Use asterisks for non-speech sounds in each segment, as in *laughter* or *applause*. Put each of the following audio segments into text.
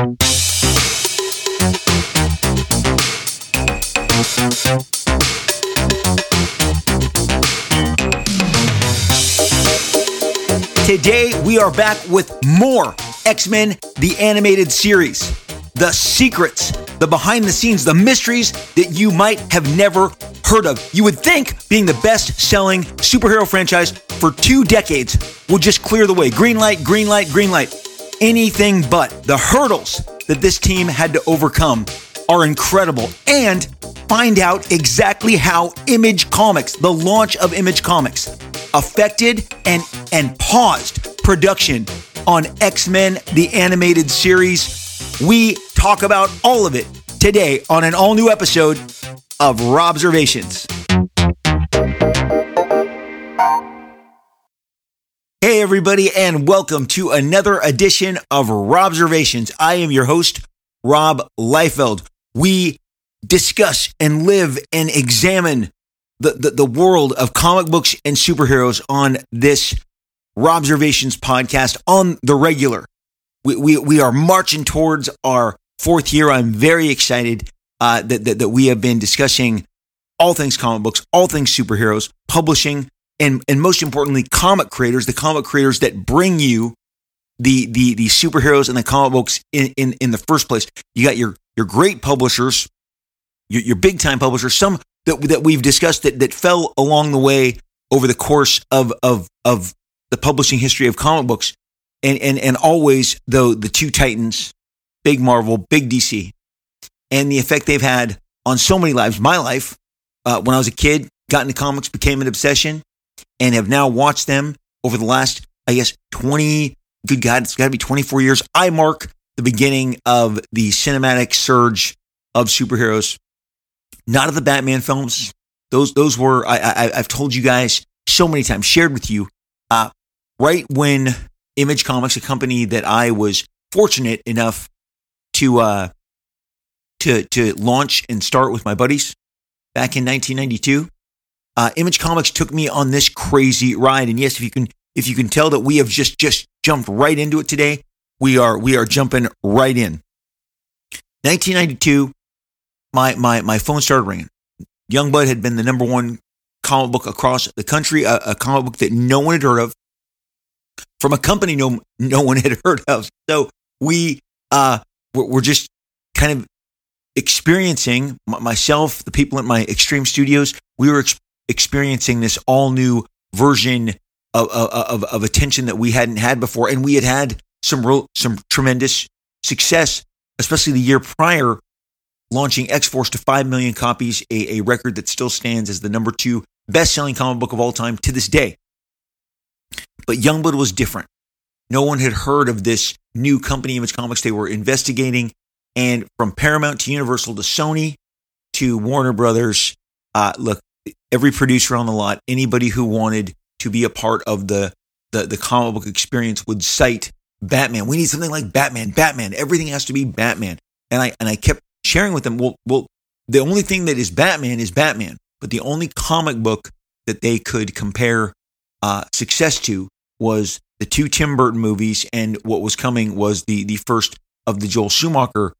Today, we are back with more X Men, the animated series. The secrets, the behind the scenes, the mysteries that you might have never heard of. You would think being the best selling superhero franchise for two decades would just clear the way. Green light, green light, green light. Anything but. The hurdles that this team had to overcome are incredible. And find out exactly how Image Comics, the launch of Image Comics, affected and, and paused production on X Men, the animated series. We talk about all of it today on an all new episode of Robservations. Hey, everybody, and welcome to another edition of Robservations. I am your host, Rob Liefeld. We discuss and live and examine the, the, the world of comic books and superheroes on this Robservations podcast on the regular. We, we, we are marching towards our fourth year. I'm very excited uh, that, that, that we have been discussing all things comic books, all things superheroes, publishing, and, and most importantly, comic creators, the comic creators that bring you the, the, the superheroes and the comic books in, in, in the first place. You got your, your great publishers, your, your big time publishers, some that that we've discussed that that fell along the way over the course of of of the publishing history of comic books, and and and always though the two titans, big Marvel, big DC, and the effect they've had on so many lives. My life, uh, when I was a kid, got into comics, became an obsession, and have now watched them over the last, I guess, twenty. Good God, it's got to be twenty four years. I mark the beginning of the cinematic surge of superheroes not of the Batman films. Those those were I, I have told you guys so many times, shared with you. Uh, right when Image Comics, a company that I was fortunate enough to uh, to to launch and start with my buddies back in 1992. Uh, Image Comics took me on this crazy ride, and yes, if you can if you can tell that we have just just jumped right into it today, we are we are jumping right in. 1992, my my my phone started ringing. Youngblood had been the number one comic book across the country, a, a, comic book that no one had heard of, from a company no no one had *laughs* heard of. So we uh we're, just kind of experiencing myself, the people at my Extreme Studios. We were experiencing this all new version of, of of attention that we hadn't had before, and we had had some real some tremendous success, especially the year prior launching X Force to 5 million copies, a, a record that still stands as the number two best selling comic book of all time to this day. But Youngblood was different. No one had heard of this new company, Image Comics. They were investigating, and from Paramount to Universal to Sony to Warner Brothers, uh, look, every producer on the lot, anybody who wanted to be a part of the, the, the comic book experience would cite Batman. We need something like Batman, Batman. Everything has to be Batman. And I and I kept sharing with them, well, well, the only thing that is Batman is Batman, but the only comic book that they could compare uh, success to was the two Tim Burton movies, and what was coming was the the first of the Joel Schumacher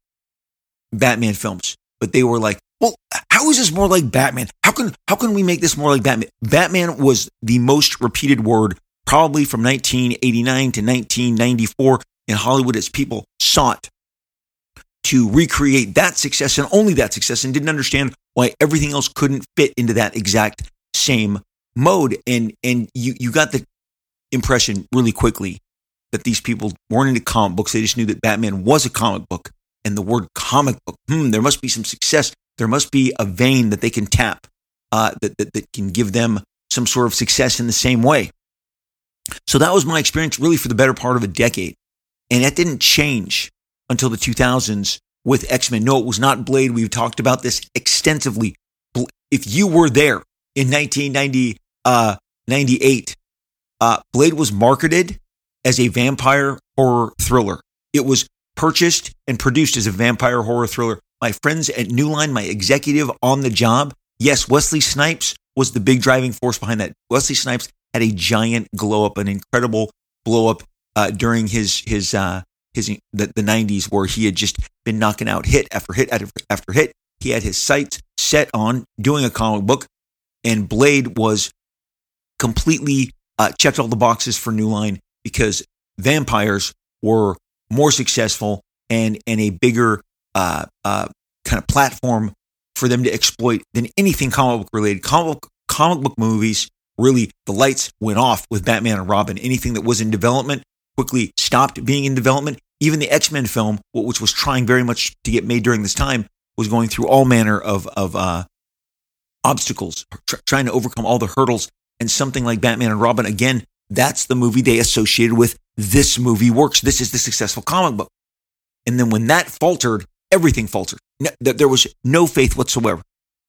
Batman films. But they were like, well, how is this more like Batman? How can how can we make this more like Batman? Batman was the most repeated word probably from 1989 to 1994 in Hollywood as people sought to recreate that success and only that success and didn't understand why everything else couldn't fit into that exact same mode. And and you you got the impression really quickly that these people weren't into comic books. They just knew that Batman was a comic book. And the word comic book, hmm, there must be some success. There must be a vein that they can tap uh, that, that, that can give them some sort of success in the same way. So that was my experience really for the better part of a decade. And that didn't change until the 2000s with X Men. No, it was not Blade. We've talked about this extensively. If you were there in 1998, uh, uh, Blade was marketed as a vampire horror thriller. It was purchased and produced as a vampire horror thriller. My friends at New Line, my executive on the job, yes, Wesley Snipes was the big driving force behind that. Wesley Snipes had a giant glow up, an incredible blow up uh, during his his uh, his the, the 90s where he had just been knocking out hit after hit after, after hit. He had his sights set on doing a comic book, and Blade was completely uh, checked all the boxes for New Line because vampires were more successful and and a bigger uh, uh, kind of platform for them to exploit than anything comic book related. Comic book, comic book movies really the lights went off with Batman and Robin. Anything that was in development quickly stopped being in development. Even the X Men film, which was trying very much to get made during this time, was going through all manner of of uh, obstacles, tr- trying to overcome all the hurdles. And something like Batman and Robin, again, that's the movie they associated with. This movie works. This is the successful comic book. And then when that faltered, everything faltered. No, there was no faith whatsoever.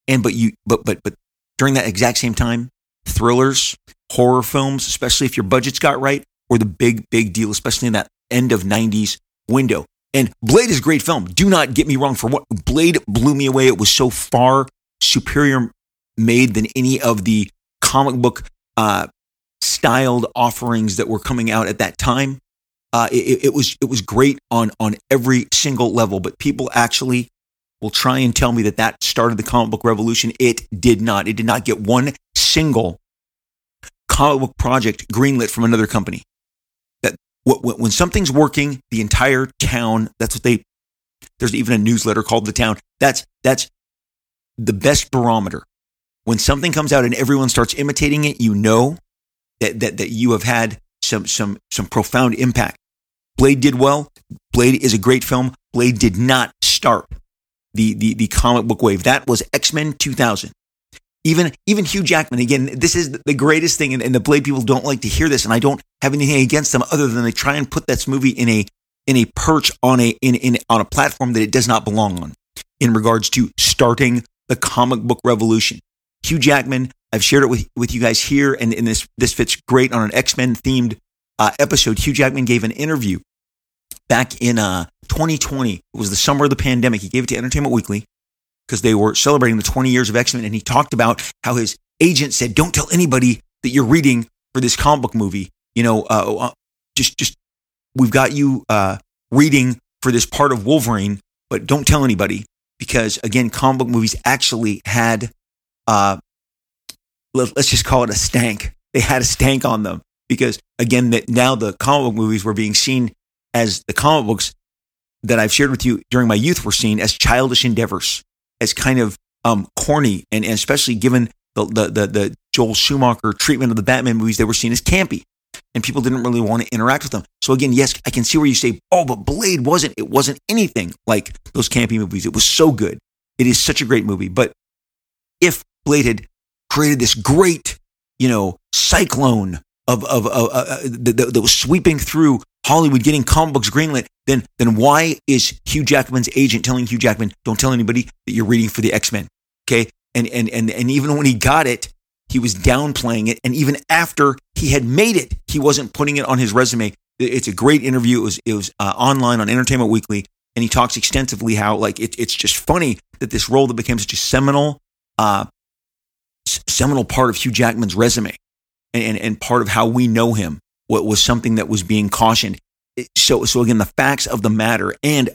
And but you, but but but during that exact same time, thrillers, horror films, especially if your budget's got right, were the big big deal, especially in that end of '90s window. And Blade is a great film. Do not get me wrong. For what Blade blew me away. It was so far superior made than any of the comic book uh, styled offerings that were coming out at that time. Uh, it, it, was it was great on on every single level, but people actually will try and tell me that that started the comic book revolution. It did not. It did not get one single comic book project greenlit from another company. That when something's working, the entire town. That's what they. There's even a newsletter called the town. That's that's the best barometer. When something comes out and everyone starts imitating it, you know that that, that you have had some some some profound impact. Blade did well. Blade is a great film. Blade did not start the the, the comic book wave. That was X Men 2000. Even even Hugh Jackman. Again, this is the greatest thing, and, and the Blade people don't like to hear this, and I don't have anything against them other than they try and put this movie in a in a perch on a in, in on a platform that it does not belong on in regards to starting the comic book revolution. Hugh Jackman, I've shared it with, with you guys here, and, and this this fits great on an X Men themed uh, episode, Hugh Jackman gave an interview back in uh, 2020. It was the summer of the pandemic. He gave it to Entertainment Weekly because they were celebrating the 20 years of X Men. And he talked about how his agent said, Don't tell anybody that you're reading for this comic book movie. You know, uh, uh, just, just, we've got you uh, reading for this part of Wolverine, but don't tell anybody because, again, comic book movies actually had, uh, let's just call it a stank. They had a stank on them because again, that now the comic book movies were being seen as the comic books that I've shared with you during my youth were seen as childish endeavors, as kind of um, corny, and, and especially given the, the, the the Joel Schumacher treatment of the Batman movies, they were seen as campy, and people didn't really want to interact with them. So again, yes, I can see where you say, "Oh, but Blade wasn't. It wasn't anything like those campy movies. It was so good. It is such a great movie." But if Blade had created this great, you know, cyclone of, of, of uh, uh that, that, was sweeping through Hollywood, getting comic books greenlit, then then why is Hugh Jackman's agent telling Hugh Jackman, "Don't tell anybody that you're reading for the X Men"? Okay, and and and and even when he got it, he was downplaying it, and even after he had made it, he wasn't putting it on his resume. It's a great interview. It was it was uh, online on Entertainment Weekly, and he talks extensively how like it, it's just funny that this role that became such a seminal uh, seminal part of Hugh Jackman's resume and, and part of how we know him what was something that was being cautioned. So, so again, the facts of the matter. And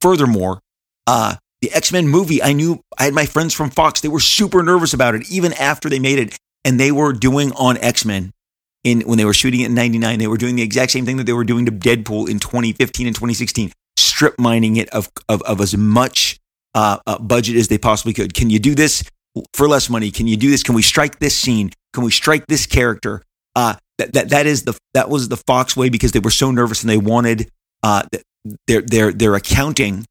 furthermore, uh, the X Men movie, I knew I had my friends from Fox. They were super nervous about it, even after they made it. And they were doing on X Men in when they were shooting it in '99. They were doing the exact same thing that they were doing to Deadpool in 2015 and 2016, strip mining it of of, of as much uh, uh, budget as they possibly could. Can you do this for less money? Can you do this? Can we strike this scene? Can we strike this character? Uh, that, that that is the that was the Fox way because they were so nervous and they wanted uh, their their their accounting,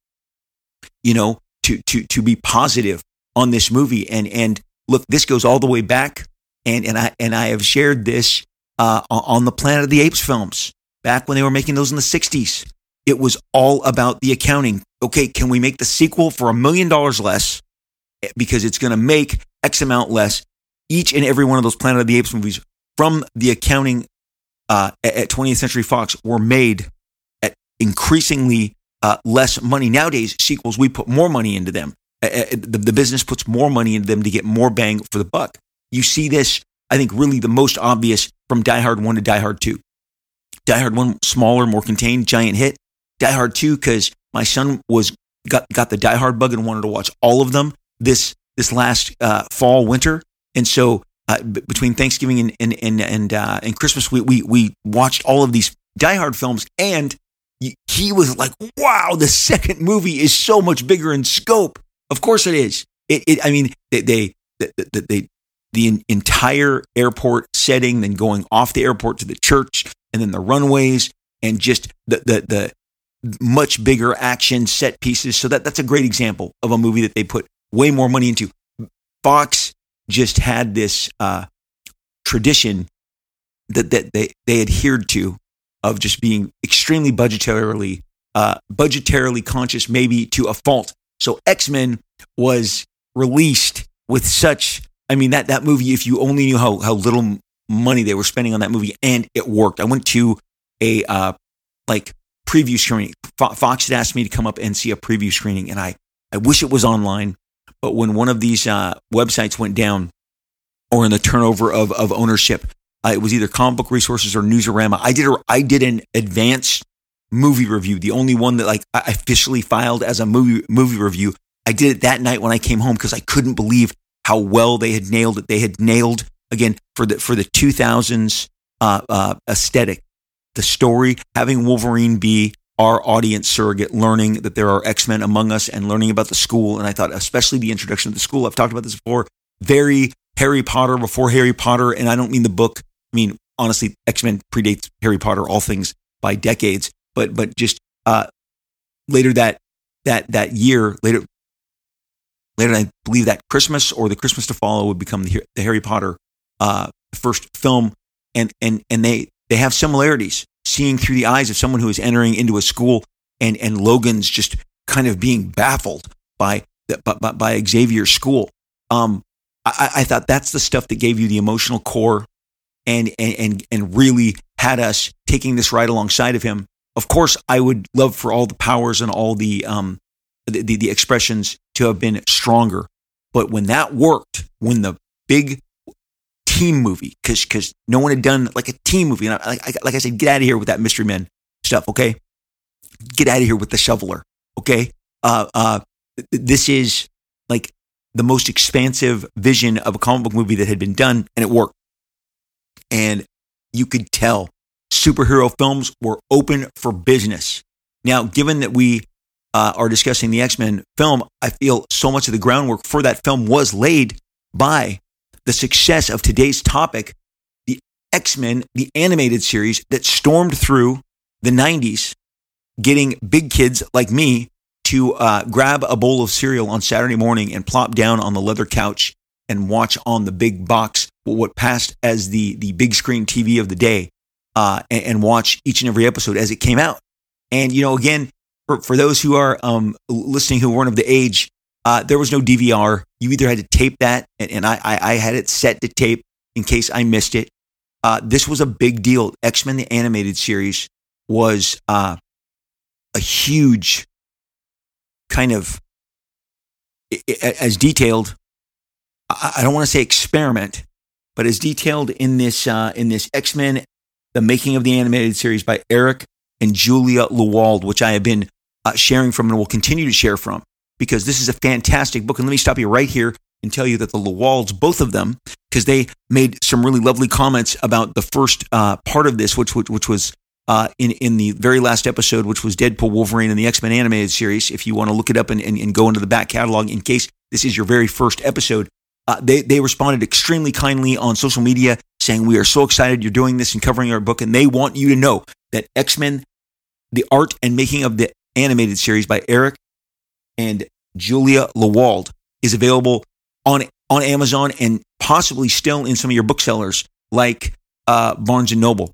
you know, to to to be positive on this movie. And and look, this goes all the way back, and and I and I have shared this uh, on the Planet of the Apes films back when they were making those in the '60s. It was all about the accounting. Okay, can we make the sequel for a million dollars less because it's going to make X amount less? Each and every one of those Planet of the Apes movies from the accounting uh, at 20th Century Fox were made at increasingly uh, less money. Nowadays, sequels, we put more money into them. Uh, the, the business puts more money into them to get more bang for the buck. You see this, I think, really the most obvious from Die Hard 1 to Die Hard 2. Die Hard 1, smaller, more contained, giant hit. Die Hard 2 because my son was got got the Die Hard bug and wanted to watch all of them this this last uh, fall winter, and so uh, b- between Thanksgiving and and and and, uh, and Christmas, we, we we watched all of these Die Hard films, and he was like, "Wow, the second movie is so much bigger in scope." Of course, it is. It, it I mean, they they they, they the entire airport setting, then going off the airport to the church, and then the runways, and just the the the much bigger action set pieces. So that that's a great example of a movie that they put way more money into. Fox just had this uh, tradition that that they they adhered to of just being extremely budgetarily uh, budgetarily conscious, maybe to a fault. So X Men was released with such. I mean that that movie. If you only knew how how little money they were spending on that movie, and it worked. I went to a uh, like preview screening. Fox had asked me to come up and see a preview screening, and I, I wish it was online. But when one of these uh, websites went down, or in the turnover of, of ownership, uh, it was either Comic Book Resources or Newsarama. I did a, I did an advanced movie review, the only one that like I officially filed as a movie movie review. I did it that night when I came home because I couldn't believe how well they had nailed it. They had nailed again for the for the 2000s uh, uh, aesthetic the story, having Wolverine be our audience surrogate, learning that there are X Men among us and learning about the school. And I thought, especially the introduction of the school, I've talked about this before, very Harry Potter before Harry Potter. And I don't mean the book. I mean, honestly, X Men predates Harry Potter, all things by decades. But, but just uh, later that, that, that year, later, later, I believe that Christmas or the Christmas to follow would become the, the Harry Potter uh, first film. And, and, and they, they have similarities, seeing through the eyes of someone who is entering into a school and, and Logan's just kind of being baffled by, by, by Xavier's school. Um, I, I thought that's the stuff that gave you the emotional core and, and, and really had us taking this ride alongside of him. Of course, I would love for all the powers and all the, um, the, the, the expressions to have been stronger. But when that worked, when the big team movie because because no one had done like a team movie. And I, like, I said, get out of here with that Mystery Men stuff. Okay, get out of here with the shoveler. Okay, uh, uh, this is like the most expansive vision of a comic book movie that had been done, and it worked. And you could tell superhero films were open for business. Now, given that we uh, are discussing the X Men film, I feel so much of the groundwork for that film was laid by the success of today's topic, the X Men, the animated series that stormed through the 90s, getting big kids like me to uh, grab a bowl of cereal on Saturday morning and plop down on the leather couch and watch on the big box what passed as the, the big screen TV of the day uh, and, and, watch each and every episode as it came out. And, you know, again, for, for those who are um, listening who weren't of the age, uh, there was no DVR. You either had to tape that, and, and I, I, I, had it set to tape in case I missed it. Uh, this was a big deal. X Men, the animated series, was uh, a huge kind of, as detailed, I don't want to say experiment, but as detailed in this, uh, in this X Men, the making of the animated series by Eric and Julia Lewald, which I have been uh, sharing from and will continue to share from because this is a fantastic book. And let me stop you right here and tell you that the Lewalds, both of them, because they made some really lovely comments about the first uh, part of this, which which, which was uh, in in the very last episode, which was Deadpool, Wolverine, and the X Men animated series. If you want to look it up and, and, and, go into the back catalog, in case this is your very first episode, uh, they they responded extremely kindly on social media, saying we are so excited you're doing this and covering our book, and they want you to know that X Men, the art and making of the animated series by Eric and Julia Lewald is available on on Amazon and possibly still in some of your booksellers like uh, Barnes and Noble.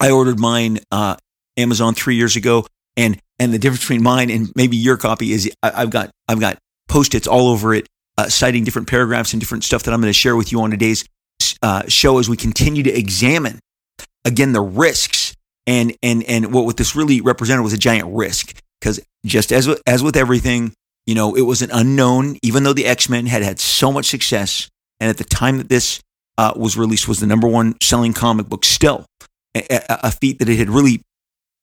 I ordered mine uh, Amazon three years ago, and and the difference between mine and maybe your copy is I, have got I've got post its all over it, uh, citing different paragraphs and different stuff that I'm going to share with you on today's uh, show as we continue to examine again the risks and and and what what this really represented was a giant risk because just as as with everything, you know, it was an unknown. Even though the X Men had had so much success, and at the time that this uh, was released, was the number one selling comic book still, a, a, feat that it had really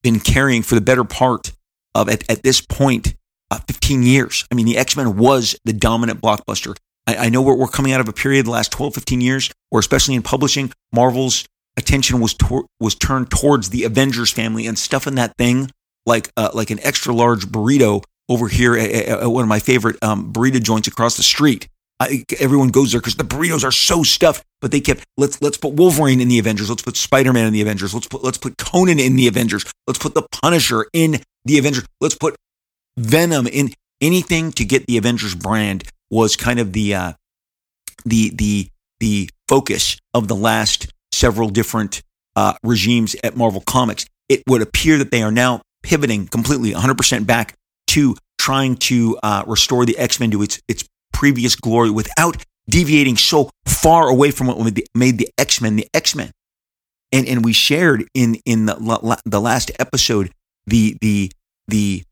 been carrying for the better part of at, at this point uh, 15 years. I mean, the X Men was the dominant blockbuster. I, I know we're, we're coming out of a period the last 12, 15 years where, especially in publishing, Marvel's attention was tor- was turned towards the Avengers family and stuffing that thing like uh, like an extra large burrito over here at, at one of my favorite um, burrito joints across the street. I, everyone goes there because the burritos are so stuffed. But they kept let's let's put Wolverine in the Avengers. Let's put Spider Man in the Avengers. Let's put let's put Conan in the Avengers. Let's put the Punisher in the Avengers. Let's put Venom in anything to get the Avengers brand was kind of the uh, the the the focus of the last several different uh, regimes at Marvel Comics. It would appear that they are now pivoting completely 100% back to trying to uh, restore the X Men to its its previous glory without deviating so far away from what made the X Men the X Men. And and we shared in in the the last episode the the the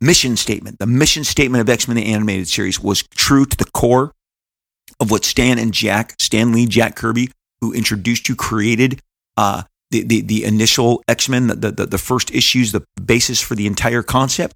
mission statement. The mission statement of X Men the animated series was true to the core of what Stan and Jack, Stan Lee, Jack Kirby, who introduced you, created uh, the, the, the initial X Men, the, the, the first issues, the basis for the entire concept.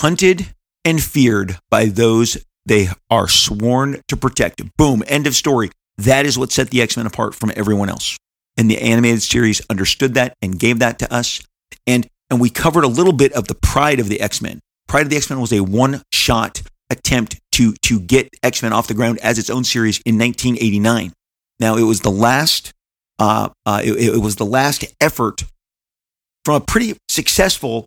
Hunted and feared by those they are sworn to protect. Boom, end of story. That is what set the X Men apart from everyone else. And the animated series understood that and gave that to us. And, and we covered a little bit of the pride of the X Men. Pride of the X Men was a one shot attempt to, to get X Men off the ground as its own series in 1989. Now, it was the last, uh, uh, it, it was the last effort from a pretty successful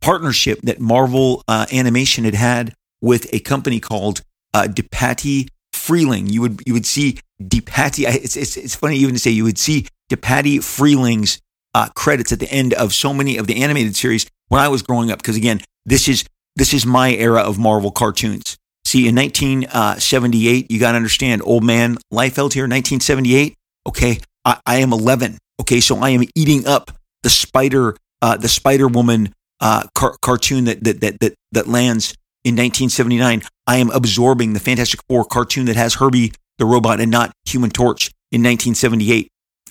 partnership that Marvel uh, Animation had had with a company called uh, DePatie Freleng. You would you would see DePatie. It's, it's it's funny even to say you would see DePatie Freleng's uh, credits at the end of so many of the animated series when I was growing up. Because again, this is this is my era of Marvel cartoons. See, in 1978, you got to understand, old man Liefeld here, 1978. Okay, I, I, am 11. Okay, so I am eating up the Spider, uh, the Spider Woman uh, car- cartoon that, that that that that lands in 1979, I am absorbing the Fantastic Four cartoon that has Herbie the robot and not Human Torch in 1978.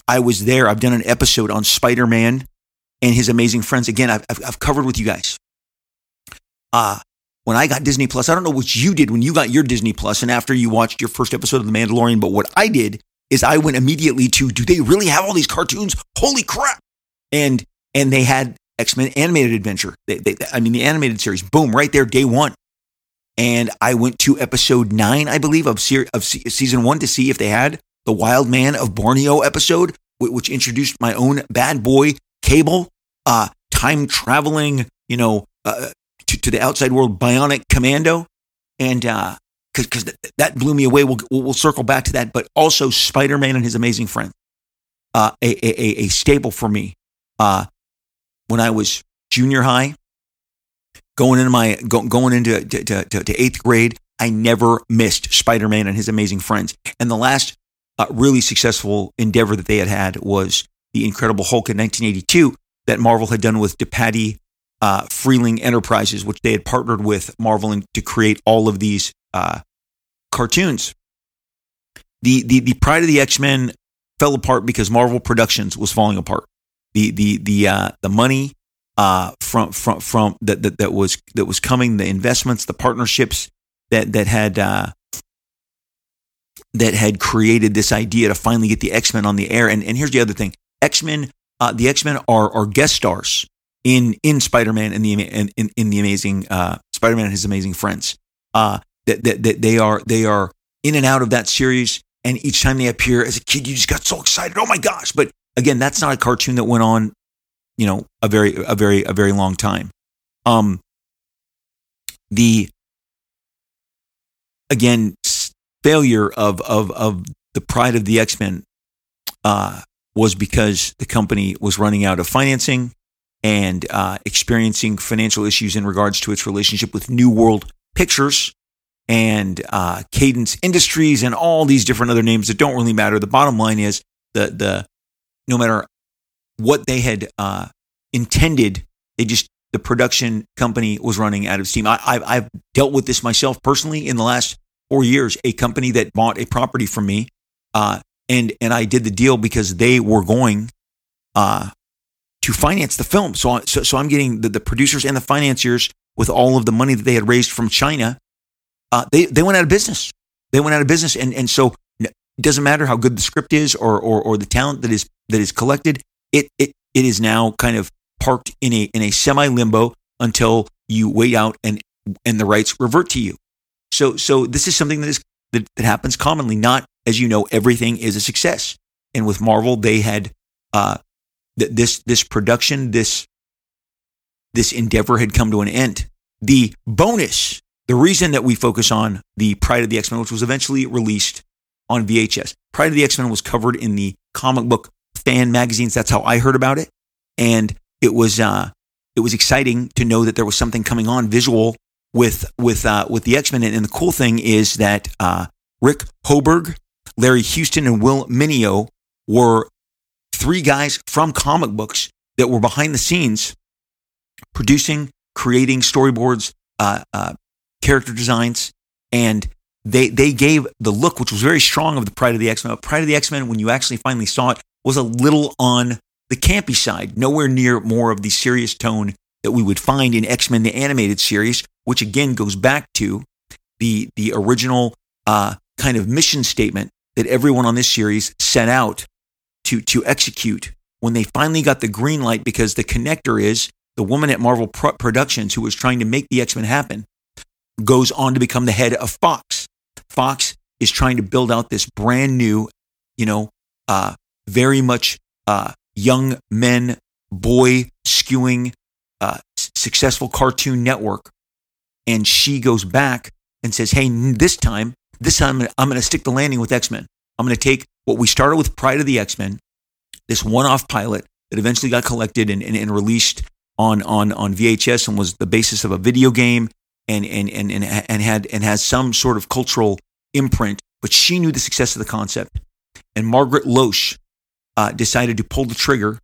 I was there. I've done an episode on Spider Man and his amazing friends. Again, I've, I've, I've covered with you guys. Uh, when I got Disney Plus, I don't know what you did when you got your Disney Plus and after you watched your first episode of The Mandalorian, but what I did is I went immediately to, do they really have all these cartoons? Holy crap. And, and they had X Men Animated Adventure. They, they, I mean, the animated series, boom, right there, day one. And I went to episode nine, I believe, of, se- of se- season one to see if they had the Wild Man of Borneo episode, which introduced my own bad boy Cable, uh, time traveling, you know, uh, to, to the outside world bionic commando. And uh, because that blew me away. We'll, we'll circle back to that, but also Spider Man and his amazing friend, uh, a, a, a staple for me. Uh, when I was junior high, going into my go, going into to, to, to, eighth grade, I never missed Spider Man and his amazing friends. And the last uh, really successful endeavor that they had had was the Incredible Hulk in 1982 that Marvel had done with DePatie uh, Freleng Enterprises, which they had partnered with Marvel in, to create all of these uh, cartoons. The, the the pride of the X Men fell apart because Marvel Productions was falling apart the the the uh, the money uh, from from from that, that that was that was coming, the investments, the partnerships that that had uh, that had created this idea to finally get the X Men on the air. And and here's the other thing: X Men, uh, the X Men are are guest stars in in Spider Man and the in, in, the amazing uh, Spider Man and his amazing friends. Uh, that, that that they are they are in and out of that series. And each time they appear as a kid, you just got so excited. Oh my gosh! But again, that's not a cartoon that went on, you know, a very, a very, a very long time. Um, the again failure of of of the pride of the X Men uh, was because the company was running out of financing and uh, experiencing financial issues in regards to its relationship with New World Pictures and uh, Cadence Industries and all these different other names that don't really matter. The bottom line is the the no matter what they had uh, intended, they just the production company was running out of steam. I, have dealt with this myself personally in the last four years. A company that bought a property from me, uh, and and I did the deal because they were going uh, to finance the film. So, so, so I'm getting the, the producers and the financiers with all of the money that they had raised from China. Uh, they they went out of business. They went out of business, and and so it doesn't matter how good the script is or or, or the talent that is that is collected. It it it is now kind of parked in a in a semi limbo until you wait out and and the rights revert to you. So so this is something that is that, that happens commonly. Not as you know, everything is a success. And with Marvel, they had uh, th- this this production, this this endeavor had come to an end. The bonus, the reason that we focus on the Pride of the X Men, which was eventually released on VHS. Pride of the X Men was covered in the comic book fan magazines. That's how I heard about it, and it was uh, it was exciting to know that there was something coming on visual with with uh, with the X Men. And, the cool thing is that uh, Rick Hoberg, Larry Houston, and Will Meugniot were three guys from comic books that were behind the scenes producing, creating storyboards, uh, uh, character designs, and they they gave the look, which was very strong of the Pride of the X Men. Pride of the X Men, when you actually finally saw it, was a little on the campy side, nowhere near more of the serious tone that we would find in X Men the animated series, which again goes back to the the original uh, kind of mission statement that everyone on this series set out to to execute when they finally got the green light because the connector is the woman at Marvel Pro- Productions who was trying to make the X Men happen goes on to become the head of Fox. Fox is trying to build out this brand new, you know, uh, very much uh, young men, boy skewing, uh, successful cartoon network. And she goes back and says, Hey, this time, this time I'm going to stick the landing with X Men. I'm going to take what we started with Pride of the X Men, this one off pilot that eventually got collected and, and, and, released on, on, on VHS and was the basis of a video game and, and, and, and, and, had, and has some sort of cultural imprint. But she knew the success of the concept. And Margaret Loesch uh, decided to pull the trigger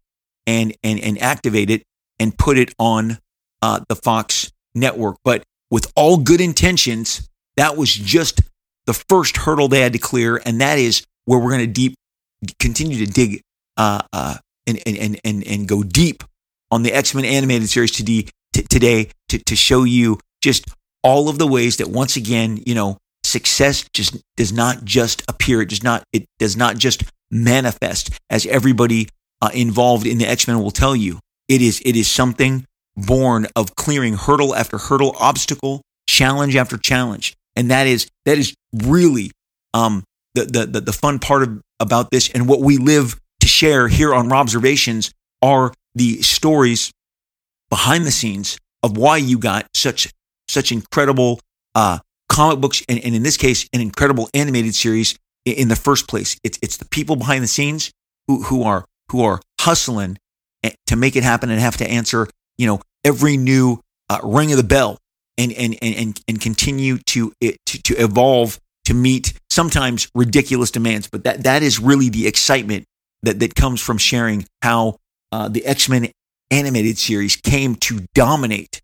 and, and, and activate it and put it on uh, the Fox network. But with all good intentions, that was just the first hurdle they had to clear, and that is where we're going to deep continue to dig uh, uh, and, and and and go deep on the X Men animated series today today to, to show you just all of the ways that once again, you know, success just does not just appear. It does not it does not just manifest as everybody uh, involved in the X Men will tell you. It is it is something born of clearing hurdle after hurdle, obstacle, challenge after challenge, and that is that is really um, the, the the fun part of about this and what we live to share here on Robservations are the stories behind the scenes of why you got such such incredible uh, comic books and, and in this case an incredible animated series in, in the first place. It's it's the people behind the scenes who who are who are hustling eh, to make it happen and have to answer you know every new uh, ring of the bell and and and and continue to, it, to to evolve to meet sometimes ridiculous demands. But that that is really the excitement that that comes from sharing how uh, the X Men animated series came to dominate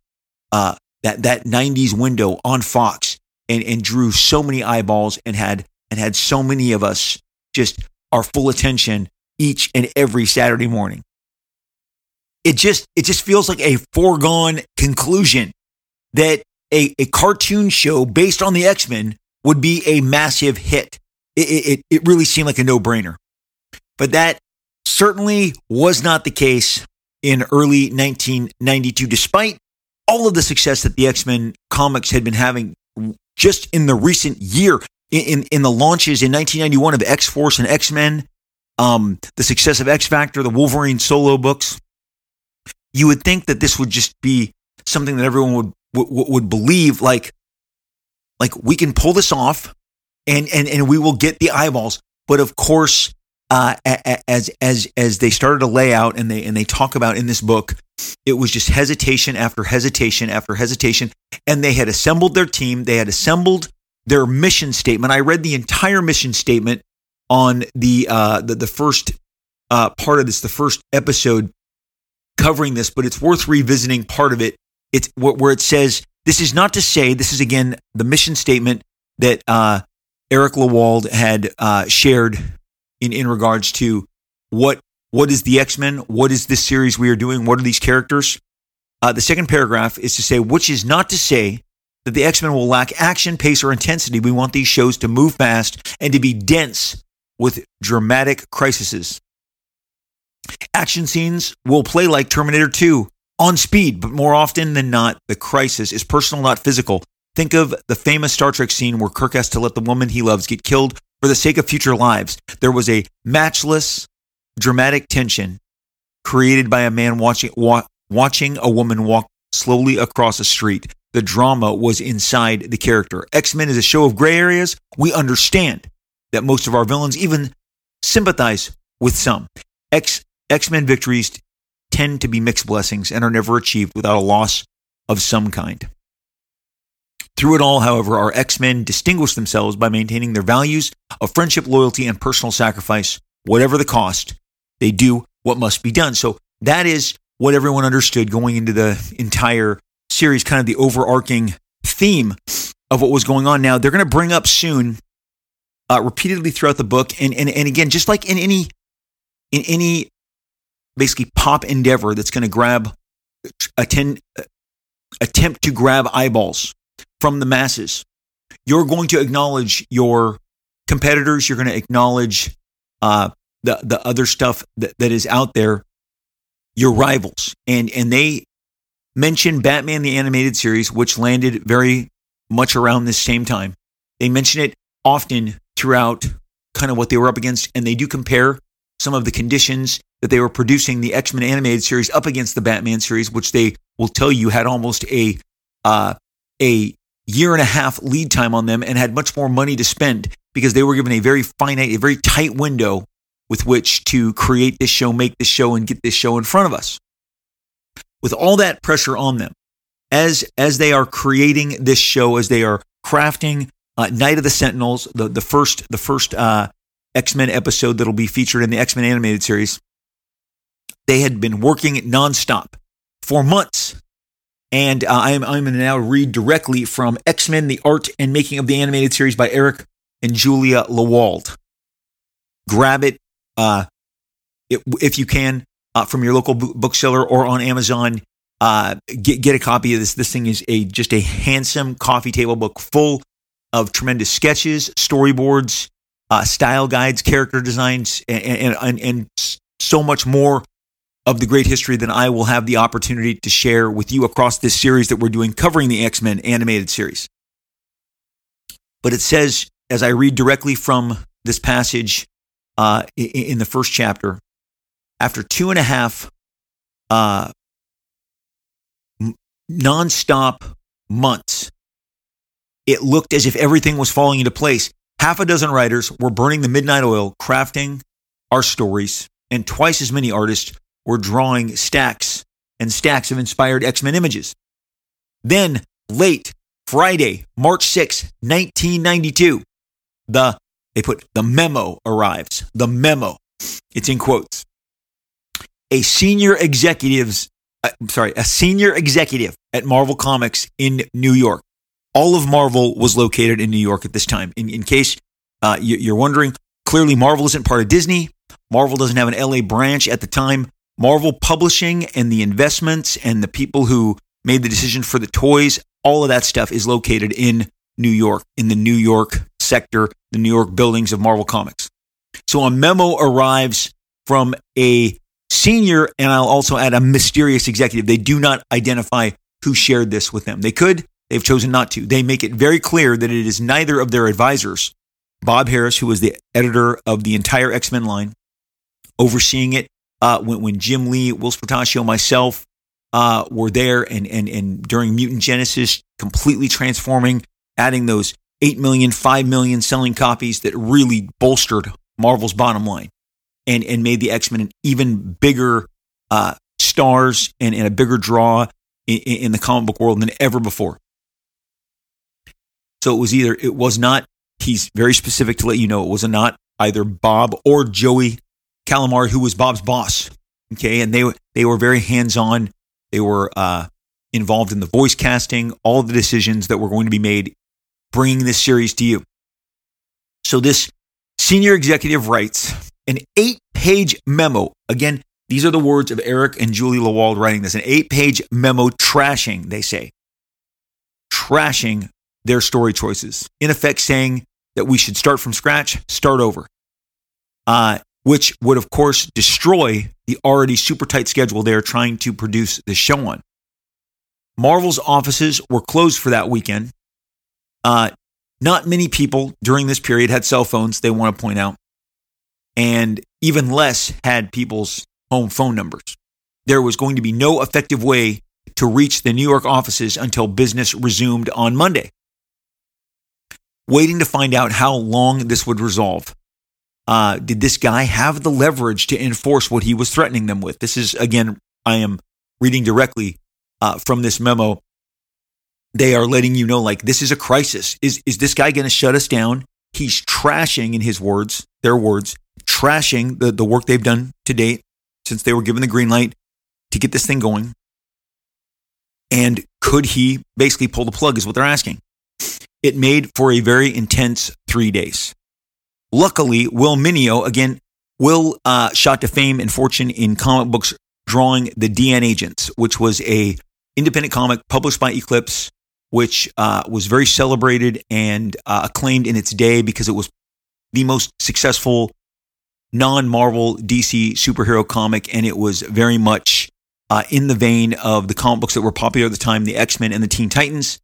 uh, that that '90s window on Fox and and drew so many eyeballs and had and had so many of us just our full attention each and every Saturday morning. It just it just feels like a foregone conclusion that a, a cartoon show based on the X Men would be a massive hit. It, it, it really seemed like a no brainer. But that certainly was not the case in early 1992, despite all of the success that the X Men comics had been having just in the recent year. In, in, the launches in 1991 of X Force and X Men, um, the success of X Factor, the Wolverine solo books, you would think that this would just be something that everyone would would, would believe like like we can pull this off and and and we will get the eyeballs. But of course uh, as as as they started to lay out and they and they talk about in this book it was just hesitation after hesitation after hesitation. And they had assembled their team. They had assembled their mission statement. I read the entire mission statement on the uh the, the first uh part of this the first episode covering this but it's worth revisiting part of it. It's where it says this is not to say this is again the mission statement that uh, Eric Lewald had uh, shared in in regards to what what is the X Men? What is this series we are doing? What are these characters? Uh, the second paragraph is to say, which is not to say that the X Men will lack action, pace, or intensity. We want these shows to move fast and to be dense with dramatic crises. Action scenes will play like Terminator 2 on speed, but more often than not, the crisis is personal, not physical. Think of the famous Star Trek scene where Kirk has to let the woman he loves get killed for the sake of future lives. There was a matchless, dramatic tension created by a man watching wa- watching a woman walk slowly across a street. The drama was inside the character. X Men is a show of gray areas. We understand that most of our villains even sympathize with some. X X Men victories tend to be mixed blessings and are never achieved without a loss of some kind. Through it all, however, our X Men distinguish themselves by maintaining their values of friendship, loyalty, and personal sacrifice, whatever the cost. They do what must be done. So that is what everyone understood going into the entire series, kind of the overarching theme of what was going on. Now, they're going to bring up soon, uh, repeatedly throughout the book, and, and, and again, just like in any in any basically pop endeavor that's going to grab attend, attempt to grab eyeballs from the masses. You're going to acknowledge your competitors. You're going to acknowledge uh, the the other stuff that, that is out there, your rivals, and and they mention Batman the animated series, which landed very much around this same time. They mention it often throughout kind of what they were up against, and they do compare some of the conditions that they were producing the X Men animated series up against the Batman series, which they will tell you had almost a uh, a year and a half lead time on them and had much more money to spend because they were given a very finite, a very tight window with which to create this show, make this show, and get this show in front of us. With all that pressure on them, as as they are creating this show, as they are crafting uh, Night of the Sentinels, the the first the first uh, X Men episode that'll be featured in the X Men animated series, they had been working nonstop for months and uh, I'm, I'm going to now read directly from X Men The Art and Making of the Animated Series by Eric and Julia Lewald. Grab it, uh, it if you can uh, from your local bookseller or on Amazon. Uh, get, get a copy of this. This thing is a just a handsome coffee table book full of tremendous sketches, storyboards, uh, style guides, character designs, and, and, and, and so much more of the great history than I will have the opportunity to share with you across this series that we're doing covering the X Men animated series. But it says, as I read directly from this passage uh, in the first chapter, after two and a half uh, nonstop months, it looked as if everything was falling into place. Half a dozen writers were burning the midnight oil, crafting our stories, and twice as many artists were drawing stacks and stacks of inspired X Men images. Then, late Friday, March 6, 1992, the they put the memo arrives. The memo. It's in quotes. A senior executives, uh, sorry, a senior executive at Marvel Comics in New York. All of Marvel was located in New York at this time. In, in case uh, you're wondering, clearly Marvel isn't part of Disney. Marvel doesn't have an LA branch at the time. Marvel Publishing and the investments and the people who made the decision for the toys, all of that stuff is located in New York, in the New York sector, the New York buildings of Marvel Comics. So a memo arrives from a senior, and I'll also add a mysterious executive. They do not identify who shared this with them. They could, they've chosen not to. They make it very clear that it is neither of their advisors, Bob Harras, who was the editor of the entire X Men line, overseeing it, uh, when, when Jim Lee, Whilce Portacio, myself uh, were there, and, and, and during Mutant Genesis, completely transforming, adding those 8 million, 5 million selling copies that really bolstered Marvel's bottom line and, and made the X Men an even bigger uh, stars and, and a bigger draw in, in the comic book world than ever before. So it was either, it was not, he's very specific to let you know, it was not either Bob or Joey Calamari, who was Bob's boss. Okay, and they they were very hands on. They were uh, involved in the voice casting, all the decisions that were going to be made, bringing this series to you. So this senior executive writes an eight page memo. Again, these are the words of Eric and Julie Lewald writing this an eight page memo trashing, they say, trashing their story choices. In effect, saying that we should start from scratch, start over, uh, which would, of course, destroy the already super tight schedule they're trying to produce the show on. Marvel's offices were closed for that weekend. Uh, not many people during this period had cell phones, they want to point out, and even less had people's home phone numbers. There was going to be no effective way to reach the New York offices until business resumed on Monday. Waiting to find out how long this would resolve. Uh, did this guy have the leverage to enforce what he was threatening them with? This is, again, I am reading directly uh, from this memo they are letting you know like this is a crisis. Is is this guy going to shut us down? He's trashing in his words, their words, trashing the, the work they've done to date since they were given the green light to get this thing going. And could he basically pull the plug is what they're asking. It made for a very intense three days. Luckily, Will Meugniot, again, Will uh, shot to fame and fortune in comic books drawing The DNAgents, which was a independent comic published by Eclipse which uh, was very celebrated and uh, acclaimed in its day because it was the most successful non Marvel DC superhero comic. And it was very much uh, in the vein of the comic books that were popular at the time the X Men and the Teen Titans.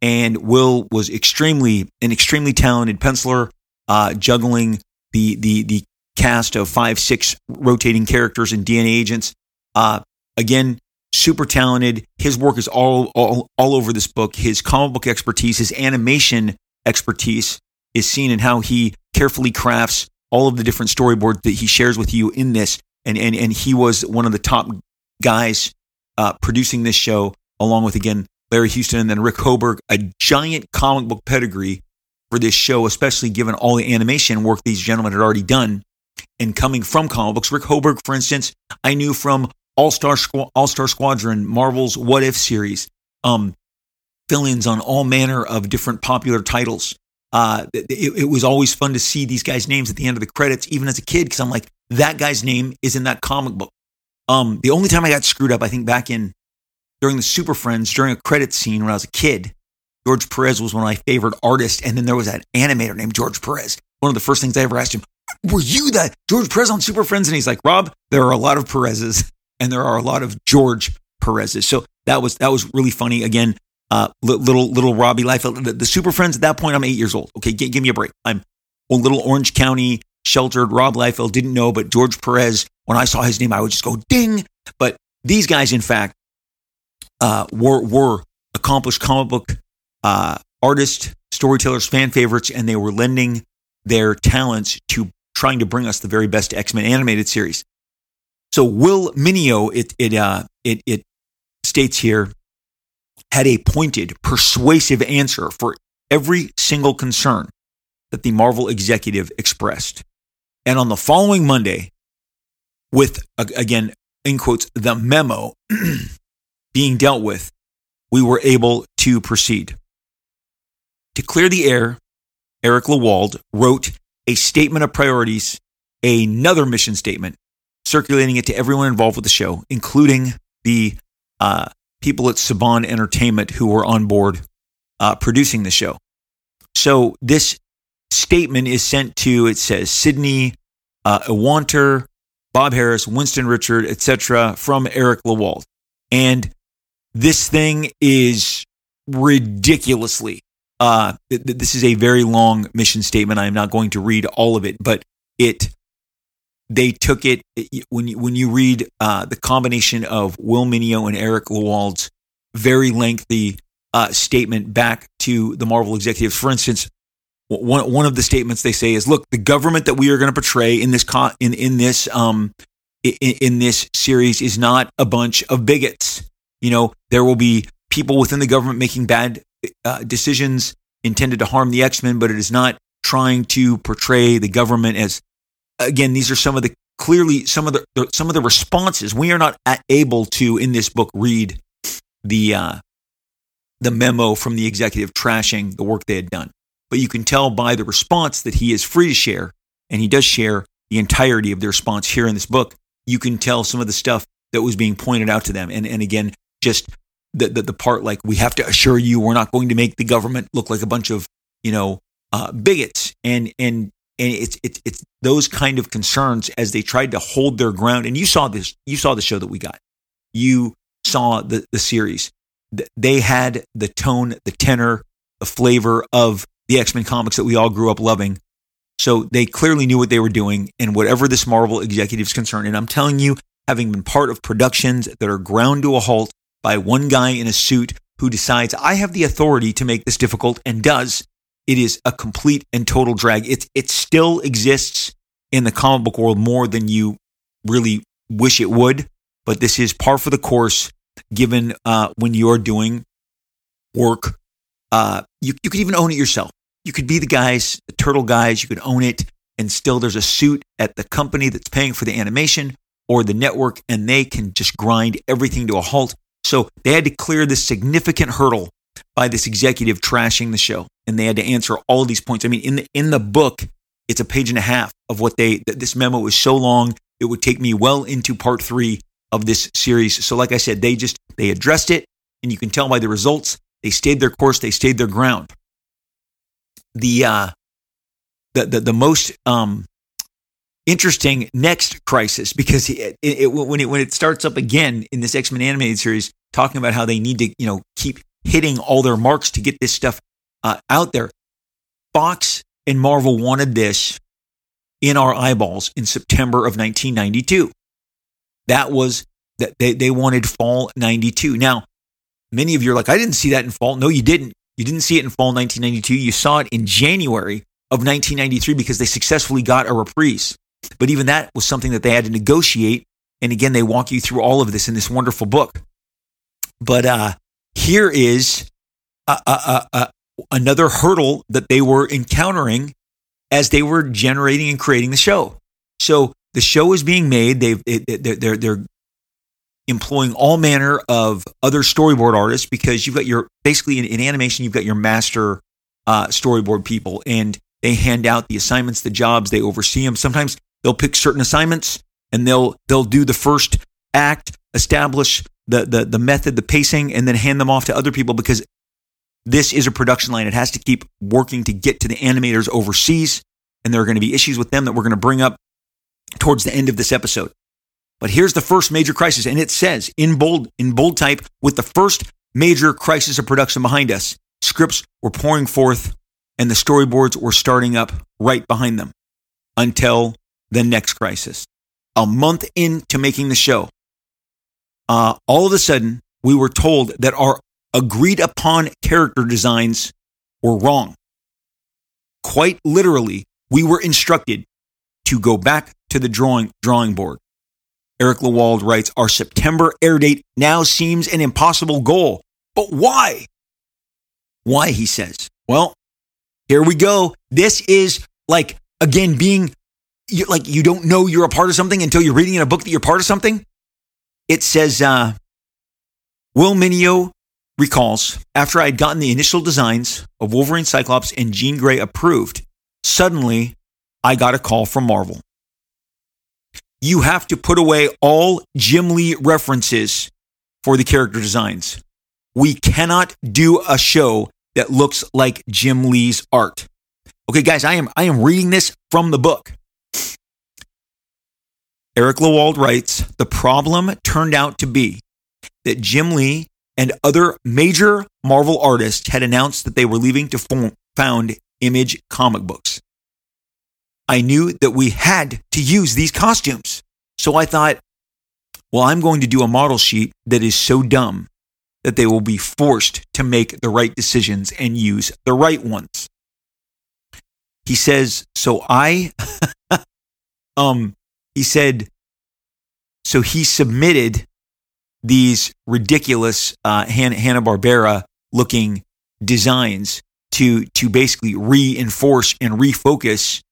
And Will was extremely, an extremely talented penciler, uh, juggling the, the, the cast of five, six rotating characters and DNAgents. Uh, again, super talented. His work is all, all, all over this book. His comic book expertise, his animation expertise is seen in how he carefully crafts all of the different storyboards that he shares with you in this. And, and, and he was one of the top guys uh, producing this show, along with, again, Larry Houston and then Rick Hoberg, a giant comic book pedigree for this show, especially given all the animation work these gentlemen had already done. And coming from comic books, Rick Hoberg, for instance, I knew from all Star All Star Squadron, Marvel's What If series, um, fill-ins on all manner of different popular titles. Uh, it, it, was always fun to see these guys' names at the end of the credits, even as a kid, because I'm like, that guy's name is in that comic book. Um, the only time I got screwed up, I think, back in during the Super Friends, during a credit scene when I was a kid, George Perez was one of my favorite artists, and then there was that animator named George Perez. One of the first things I ever asked him, "Were you that George Perez on Super Friends?" And he's like, "Rob, there are a lot of Perez's." and there are a lot of George Perez's. So that was that was really funny. Again, uh, little little Robbie Liefeld, the, the, Super Friends. At that point, I'm eight years old. Okay, give me a break. I'm a little Orange County sheltered. Rob Liefeld didn't know, but George Perez. When I saw his name, I would just go ding. But these guys, in fact, uh, were were accomplished comic book uh, artists, storytellers, fan favorites, and they were lending their talents to trying to bring us the very best X Men animated series. So Will Meugniot, it it uh, it it states here, had a pointed, persuasive answer for every single concern that the Marvel executive expressed. And on the following Monday, with again in quotes the memo *clears throat* being dealt with, we were able to proceed. To clear the air, Eric Lewald wrote a statement of priorities, another mission statement circulating it to everyone involved with the show, including the uh, people at Saban Entertainment who were on board uh, producing the show. So this statement is sent to, it says Sydney uh, Bob Harras, Winston Richard, etc., from Eric Lewald. And this thing is ridiculously. Uh, th- this is a very long mission statement. I am not going to read all of it, but it they took it when you, when you read uh, the combination of Will Meugniot and Eric Lewald's very lengthy uh, statement back to the Marvel executives. For instance, one one of the statements they say is, "Look, the government that we are going to portray in this co- in in this um in, in this series is not a bunch of bigots. You know, there will be people within the government making bad uh, decisions intended to harm the X Men, but it is not trying to portray the government as again, these are some of the clearly some of the, the some of the responses. We are not able to in this book read the uh, the memo from the executive trashing the work they had done, but you can tell by the response that he is free to share and he does share the entirety of the response here in this book, you can tell some of the stuff that was being pointed out to them. And, and again, just the, the, the part like, we have to assure you we're not going to make the government look like a bunch of, you know, uh, bigots. And, and, and it's, it's, it's those kind of concerns as they tried to hold their ground. And you saw this, you saw the show that we got. You saw the, the series. They had the tone, the tenor, the flavor of the X Men comics that we all grew up loving. So they clearly knew what they were doing and whatever this Marvel executive's concerned. And I'm telling you, having been part of productions that are ground to a halt by one guy in a suit who decides I have the authority to make this difficult and does, it is a complete and total drag. It, it still exists in the comic book world more than you really wish it would, but this is par for the course given uh, when you're doing work. Uh, you, you could even own it yourself. You could be the guys, the turtle guys, you could own it, and still there's a suit at the company that's paying for the animation or the network, and they can just grind everything to a halt. So they had to clear this significant hurdle by this executive trashing the show, and they had to answer all these points. I mean, in the in the book, it's a page and a half of what they. This memo was so long it would take me well into part three of this series. So, like I said, they just they addressed it, and you can tell by the results. They stayed their course. They stayed their ground. The uh, the the, the most um, interesting next crisis because it, it, it, when it when it starts up again in this X Men animated series, talking about how they need to you know keep hitting all their marks to get this stuff uh, out there. Fox and Marvel wanted this in our eyeballs in September of 1992. That was that they, they wanted fall 92. Now, many of you are like, I didn't see that in fall. No, you didn't. You didn't see it in fall 1992. You saw it in January of 1993 because they successfully got a reprise. But even that was something that they had to negotiate. And again, they walk you through all of this in this wonderful book. But uh, here is a, a, a, another hurdle that they were encountering as they were generating and creating the show. So the show is being made. They've they're, they're they're employing all manner of other storyboard artists because you've got your basically in, in animation you've got your master uh, storyboard people and they hand out the assignments, the jobs, they oversee them. Sometimes they'll pick certain assignments and they'll they'll do the first act, establish the the the method, the pacing, and then hand them off to other people because this is a production line. It has to keep working to get to the animators overseas, and there are going to be issues with them that we're going to bring up towards the end of this episode. But here's the first major crisis, and it says in bold, in bold type, with the first major crisis of production behind us, scripts were pouring forth and the storyboards were starting up right behind them until the next crisis. A month into making the show, uh, all of a sudden, we were told that our agreed upon character designs were wrong. Quite literally, we were instructed to go back to the drawing, drawing board. Eric Lewald writes, Our September air date now seems an impossible goal. But why? Why, he says. Well, here we go. This is like, again, being you, like you don't know you're a part of something until you're reading in a book that you're part of something. It says, uh, Will Meugniot recalls, after I had gotten the initial designs of Wolverine, Cyclops, and Jean Grey approved, suddenly I got a call from Marvel you have to put away all Jim Lee references for the character designs. We cannot do a show that looks like Jim Lee's art. Okay, guys, I am I am reading this from the book. Eric Lewald writes, the problem turned out to be that Jim Lee and other major Marvel artists had announced that they were leaving to form, found Image Comic Books. I knew that we had to use these costumes. So I thought, well, I'm going to do a model sheet that is so dumb that they will be forced to make the right decisions and use the right ones. He says, so I, *laughs* um, he said, so he submitted these ridiculous uh, Hanna Barbera looking designs to to basically reinforce and refocus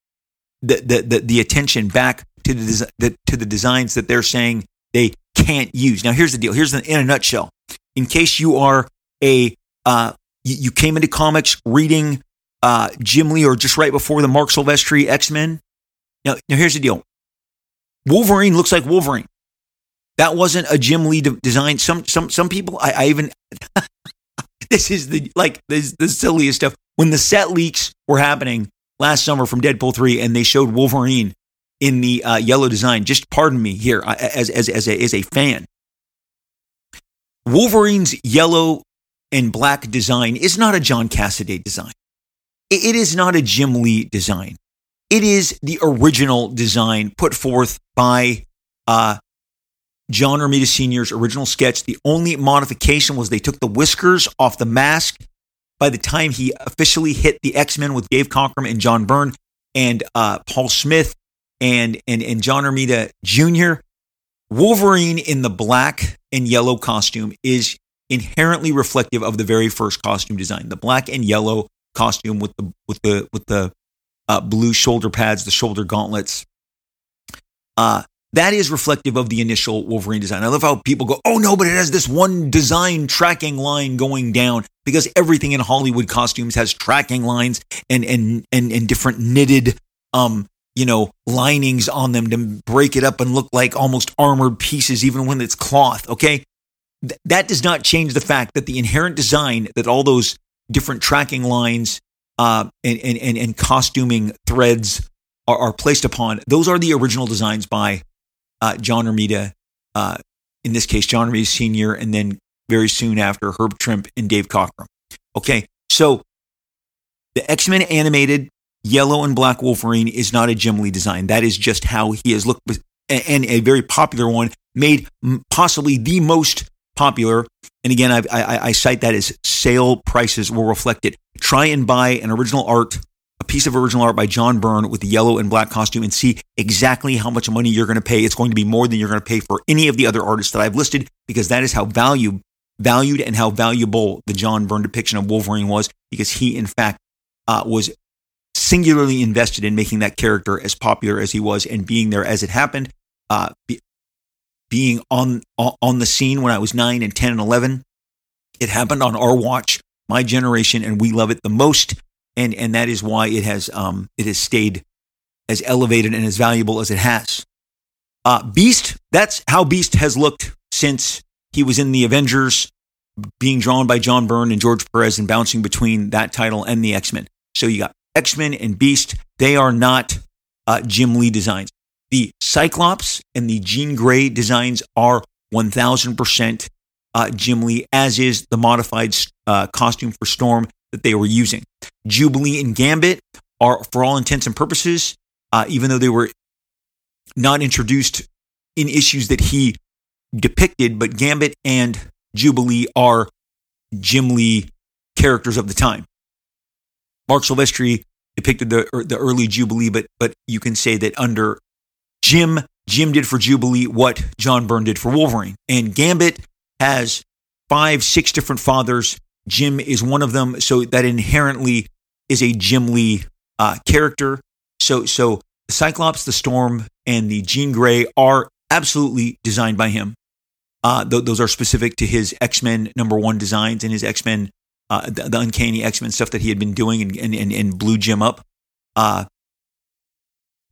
the, the, the, the attention back to the, the, to the designs that they're saying they can't use. Now, here's the deal. Here's the, in a nutshell. In case you are a uh, you, you, came into comics reading uh, Jim Lee or just right before the Marc Silvestri X Men, Now, now here's the deal. Wolverine looks like Wolverine. That wasn't a Jim Lee de- design. Some some some people I, I even *laughs* this is the like this the silliest stuff. When the set leaks were happening last summer from Deadpool 3 and they showed Wolverine in the uh, yellow design, just pardon me here as as as a, as a fan. Wolverine's yellow and black design is not a John Cassaday design. It is not a Jim Lee design. It is the original design put forth by uh, John Romita Sr.'s original sketch. The only modification was they took the whiskers off the mask by the time he officially hit the X Men with Dave Cockrum and John Byrne and uh, Paul Smith and, and, and John Romita Jr. Wolverine in the black and yellow costume is inherently reflective of the very first costume design. The black and yellow costume with the with the with the uh, blue shoulder pads, the shoulder gauntlets. Uh, that is reflective of the initial Wolverine design. I love how people go, oh no, but it has this one design tracking line going down because everything in Hollywood costumes has tracking lines and and and, and different knitted um you know linings on them to break it up and look like almost armored pieces even when it's cloth. Okay, Th- that does not change the fact that the inherent design that all those different tracking lines uh, and, and, and, and costuming threads are, are, placed upon. Those are the original designs by uh, John Romita, uh, in this case, John Romita Sr., and then very soon after, Herb Trimpe and Dave Cockrum. Okay, so the X Men animated yellow and black Wolverine is not a Jim Lee design. That is just how he has looked, and a very popular one, made possibly the most popular. And again, I, I, I cite that as sale prices will reflect it. Try and buy an original art, a piece of original art by John Byrne with the yellow and black costume and see exactly how much money you're going to pay. It's going to be more than you're going to pay for any of the other artists that I've listed because that is how value, valued and how valuable the John Byrne depiction of Wolverine was because he, in fact, uh, was singularly invested in making that character as popular as he was and being there as it happened. Uh, being on on the scene when I was 9 and 10 and 11. It happened on our watch, my generation, and we love it the most. And and that is why it has um it has stayed as elevated and as valuable as it has. Uh, Beast, that's how Beast has looked since he was in the Avengers, being drawn by John Byrne and George Perez and bouncing between that title and the X Men. So you got X Men and Beast. They are not uh, Jim Lee designs. The Cyclops and the Jean Grey designs are 1000% uh, Jim Lee, as is the modified uh, costume for Storm that they were using. Jubilee and Gambit are, for all intents and purposes, uh, even though they were not introduced in issues that he depicted, but Gambit and Jubilee are Jim Lee characters of the time. Marc Silvestri depicted the the early Jubilee, but but you can say that under Jim Jim did for Jubilee what John Byrne did for Wolverine. And Gambit has five, six different fathers. Jim is one of them. So that inherently is a Jim Lee uh, character. So, so Cyclops, the Storm, and the Jean Grey are absolutely designed by him. Uh, th- those are specific to his X Men number one designs and his X Men, uh, the, the, Uncanny X Men stuff that he had been doing and, and, and, and blew Jim up. Uh,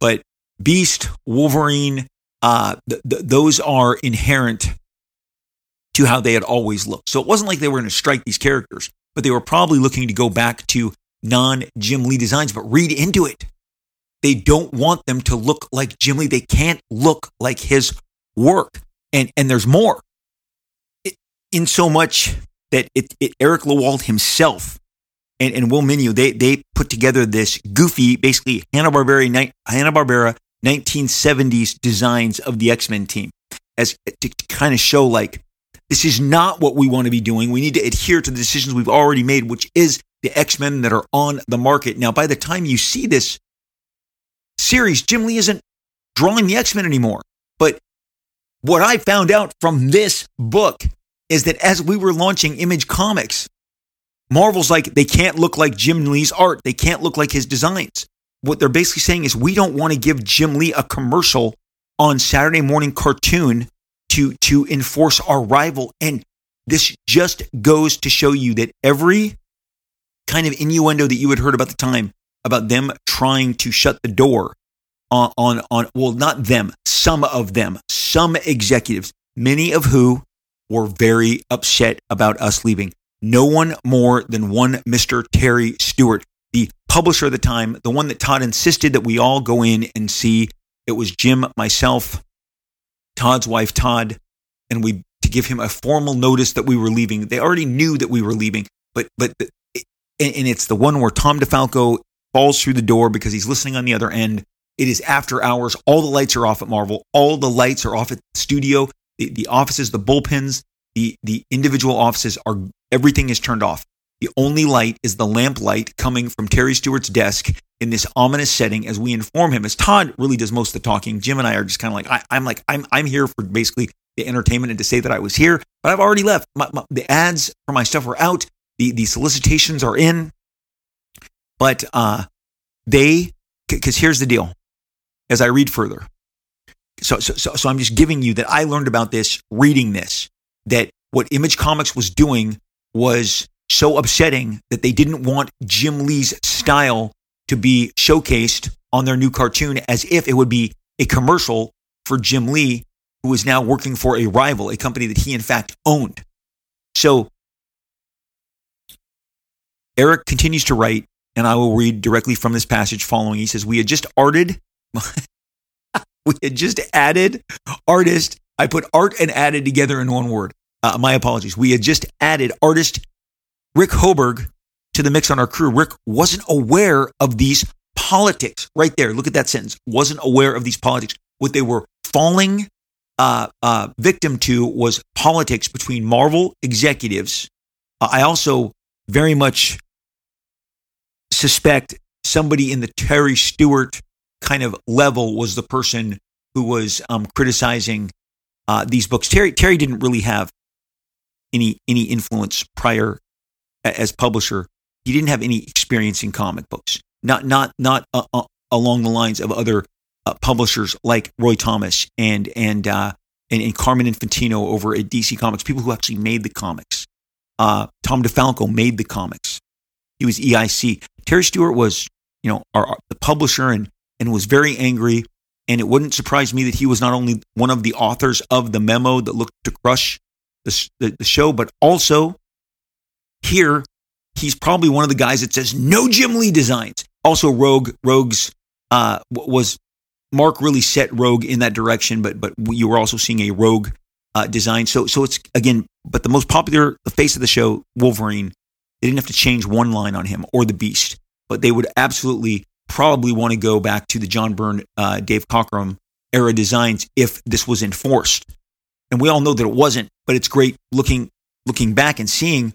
but Beast, Wolverine, uh, th- th- those are inherent to how they had always looked. So it wasn't like they were going to strike these characters, but they were probably looking to go back to non Jim Lee designs. But read into it. They don't want them to look like Jim Lee. They can't look like his work. And, and there's more. It, in so much that it, it, Eric Lewald himself and, and Will Meugniot, they, they put together this goofy, basically Hanna-Barbera, Hanna-Barbera 1970s designs of the X Men team as to kind of show like this is not what we want to be doing. We need to adhere to the decisions we've already made, which is the X Men that are on the market. Now, by the time you see this series, Jim Lee isn't drawing the X Men anymore. But what I found out from this book is that as we were launching Image Comics, Marvel's like, they can't look like Jim Lee's art. They can't look like his designs what they're basically saying is we don't want to give Jim Lee a commercial on Saturday morning cartoon to to enforce our rival. And this just goes to show you that every kind of innuendo that you had heard about the time about them trying to shut the door on, on, on, well, not them, some of them, some executives, many of who were very upset about us leaving. No one more than one Mr. Terry Stewart, the publisher of the time, the one that Todd insisted that we all go in and see. It was Jim, myself, Todd's wife, Todd, and we to give him a formal notice that we were leaving. They already knew that we were leaving, but but and, it's the one where Tom DeFalco falls through the door because he's listening on the other end. It is after hours. All the lights are off at Marvel. All the lights are off at the studio. The, the offices, the bullpens, the the individual offices are everything is turned off. The only light is the lamp light coming from Terry Stewart's desk in this ominous setting as we inform him. As Todd really does most of the talking, Jim and I are just kind of like, I, am like, I'm I'm here for basically the entertainment and to say that I was here, but I've already left. My, my, the ads for my stuff were out. The, the solicitations are in. But uh, they, because here's the deal as I read further. So, so, so, so I'm just giving you that I learned about this reading this, that what Image Comics was doing was so upsetting that they didn't want Jim Lee's style to be showcased on their new cartoon as if it would be a commercial for Jim Lee, who is now working for a rival, a company that he in fact owned. So Eric continues to write, and I will read directly from this passage following. He says, We had just arted, *laughs* we had just added artist. I put art and added together in one word. Uh, my apologies. We had just added artist Rick Hoberg to the mix on our crew. Rick wasn't aware of these politics right there. Look at that sentence. Wasn't aware of these politics. What they were falling uh, uh, victim to was politics between Marvel executives. Uh, I also very much suspect somebody in the Terry Stewart kind of level was the person who was um, criticizing uh, these books. Terry Terry didn't really have any any influence prior as publisher. He didn't have any experience in comic books. Not not not uh, uh, along the lines of other uh, publishers like Roy Thomas and and, uh, and and Carmine Infantino over at DC Comics. People who actually made the comics. Uh, Tom DeFalco made the comics. He was EIC. Terry Stewart was, you know, our, our, the publisher and, and was very angry. And it wouldn't surprise me that he was not only one of the authors of the memo that looked to crush the, the, the show, but also here, he's probably one of the guys that says no Jim Lee designs. Also, Rogue, Rogue's uh, was Marc really set Rogue in that direction, but but you were also seeing a Rogue uh, design. So so it's again, but the most popular, the face of the show, Wolverine, they didn't have to change one line on him or the Beast, but they would absolutely probably want to go back to the John Byrne, uh, Dave Cockrum era designs if this was enforced. And we all know that it wasn't, but it's great looking looking back and seeing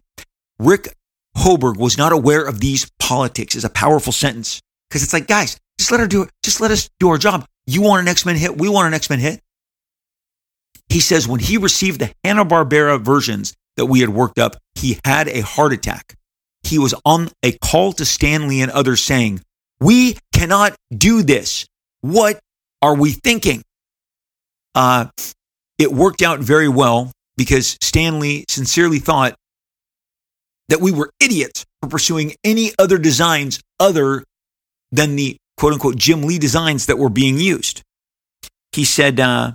Rick Hoberg was not aware of these politics is a powerful sentence because it's like, guys, just let her do it. Just let us do our job. You want an X Men hit? We want an X Men hit. He says when he received the Hanna Barbera versions that we had worked up, he had a heart attack. He was on a call to Stanley and others saying, We cannot do this. What are we thinking? Uh, it worked out very well because Stanley sincerely thought that we were idiots for pursuing any other designs other than the quote unquote Jim Lee designs that were being used. He said, uh,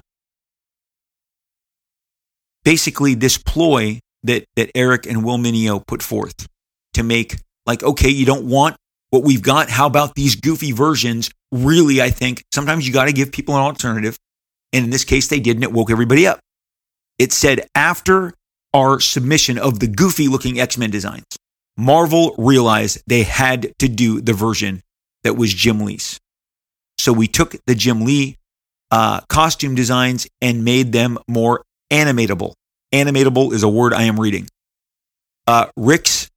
basically, this ploy that, that Eric and Will Meugniot put forth to make, like, okay, you don't want what we've got. How about these goofy versions? Really, I think sometimes you got to give people an alternative. And in this case, they did, and it woke everybody up. It said after our submission of the goofy looking X Men designs, Marvel realized they had to do the version that was Jim Lee's. So we took the Jim Lee uh, costume designs and made them more animatable. Animatable is a word I am reading. Uh, Rick's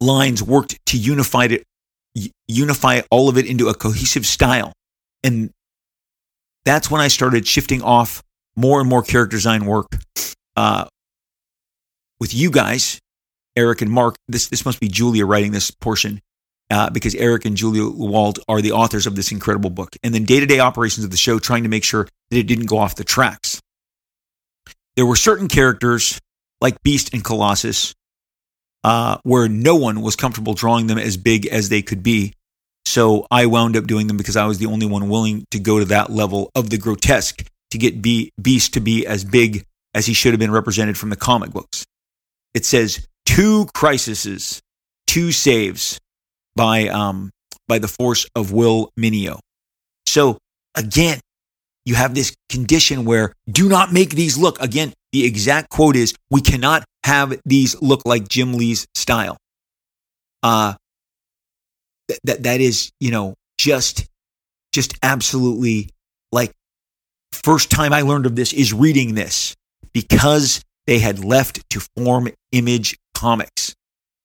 lines worked to unify it, unify all of it into a cohesive style, and that's when I started shifting off more and more character design work uh, with you guys, Eric and Mark. This this must be Julia writing this portion. Uh, because Eric and Julia Wald are the authors of this incredible book. And then day to day operations of the show, trying to make sure that it didn't go off the tracks. There were certain characters like Beast and Colossus uh, where no one was comfortable drawing them as big as they could be. So I wound up doing them because I was the only one willing to go to that level of the grotesque to get B- Beast to be as big as he should have been represented from the comic books. It says two crises, two saves by um by the force of Will Meugniot. So again, you have this condition where do not make these look again. The exact quote is, "We cannot have these look like Jim Lee's style." Uh, that that that is you know just just absolutely like first time I learned of this is reading this because they had left to form Image Comics.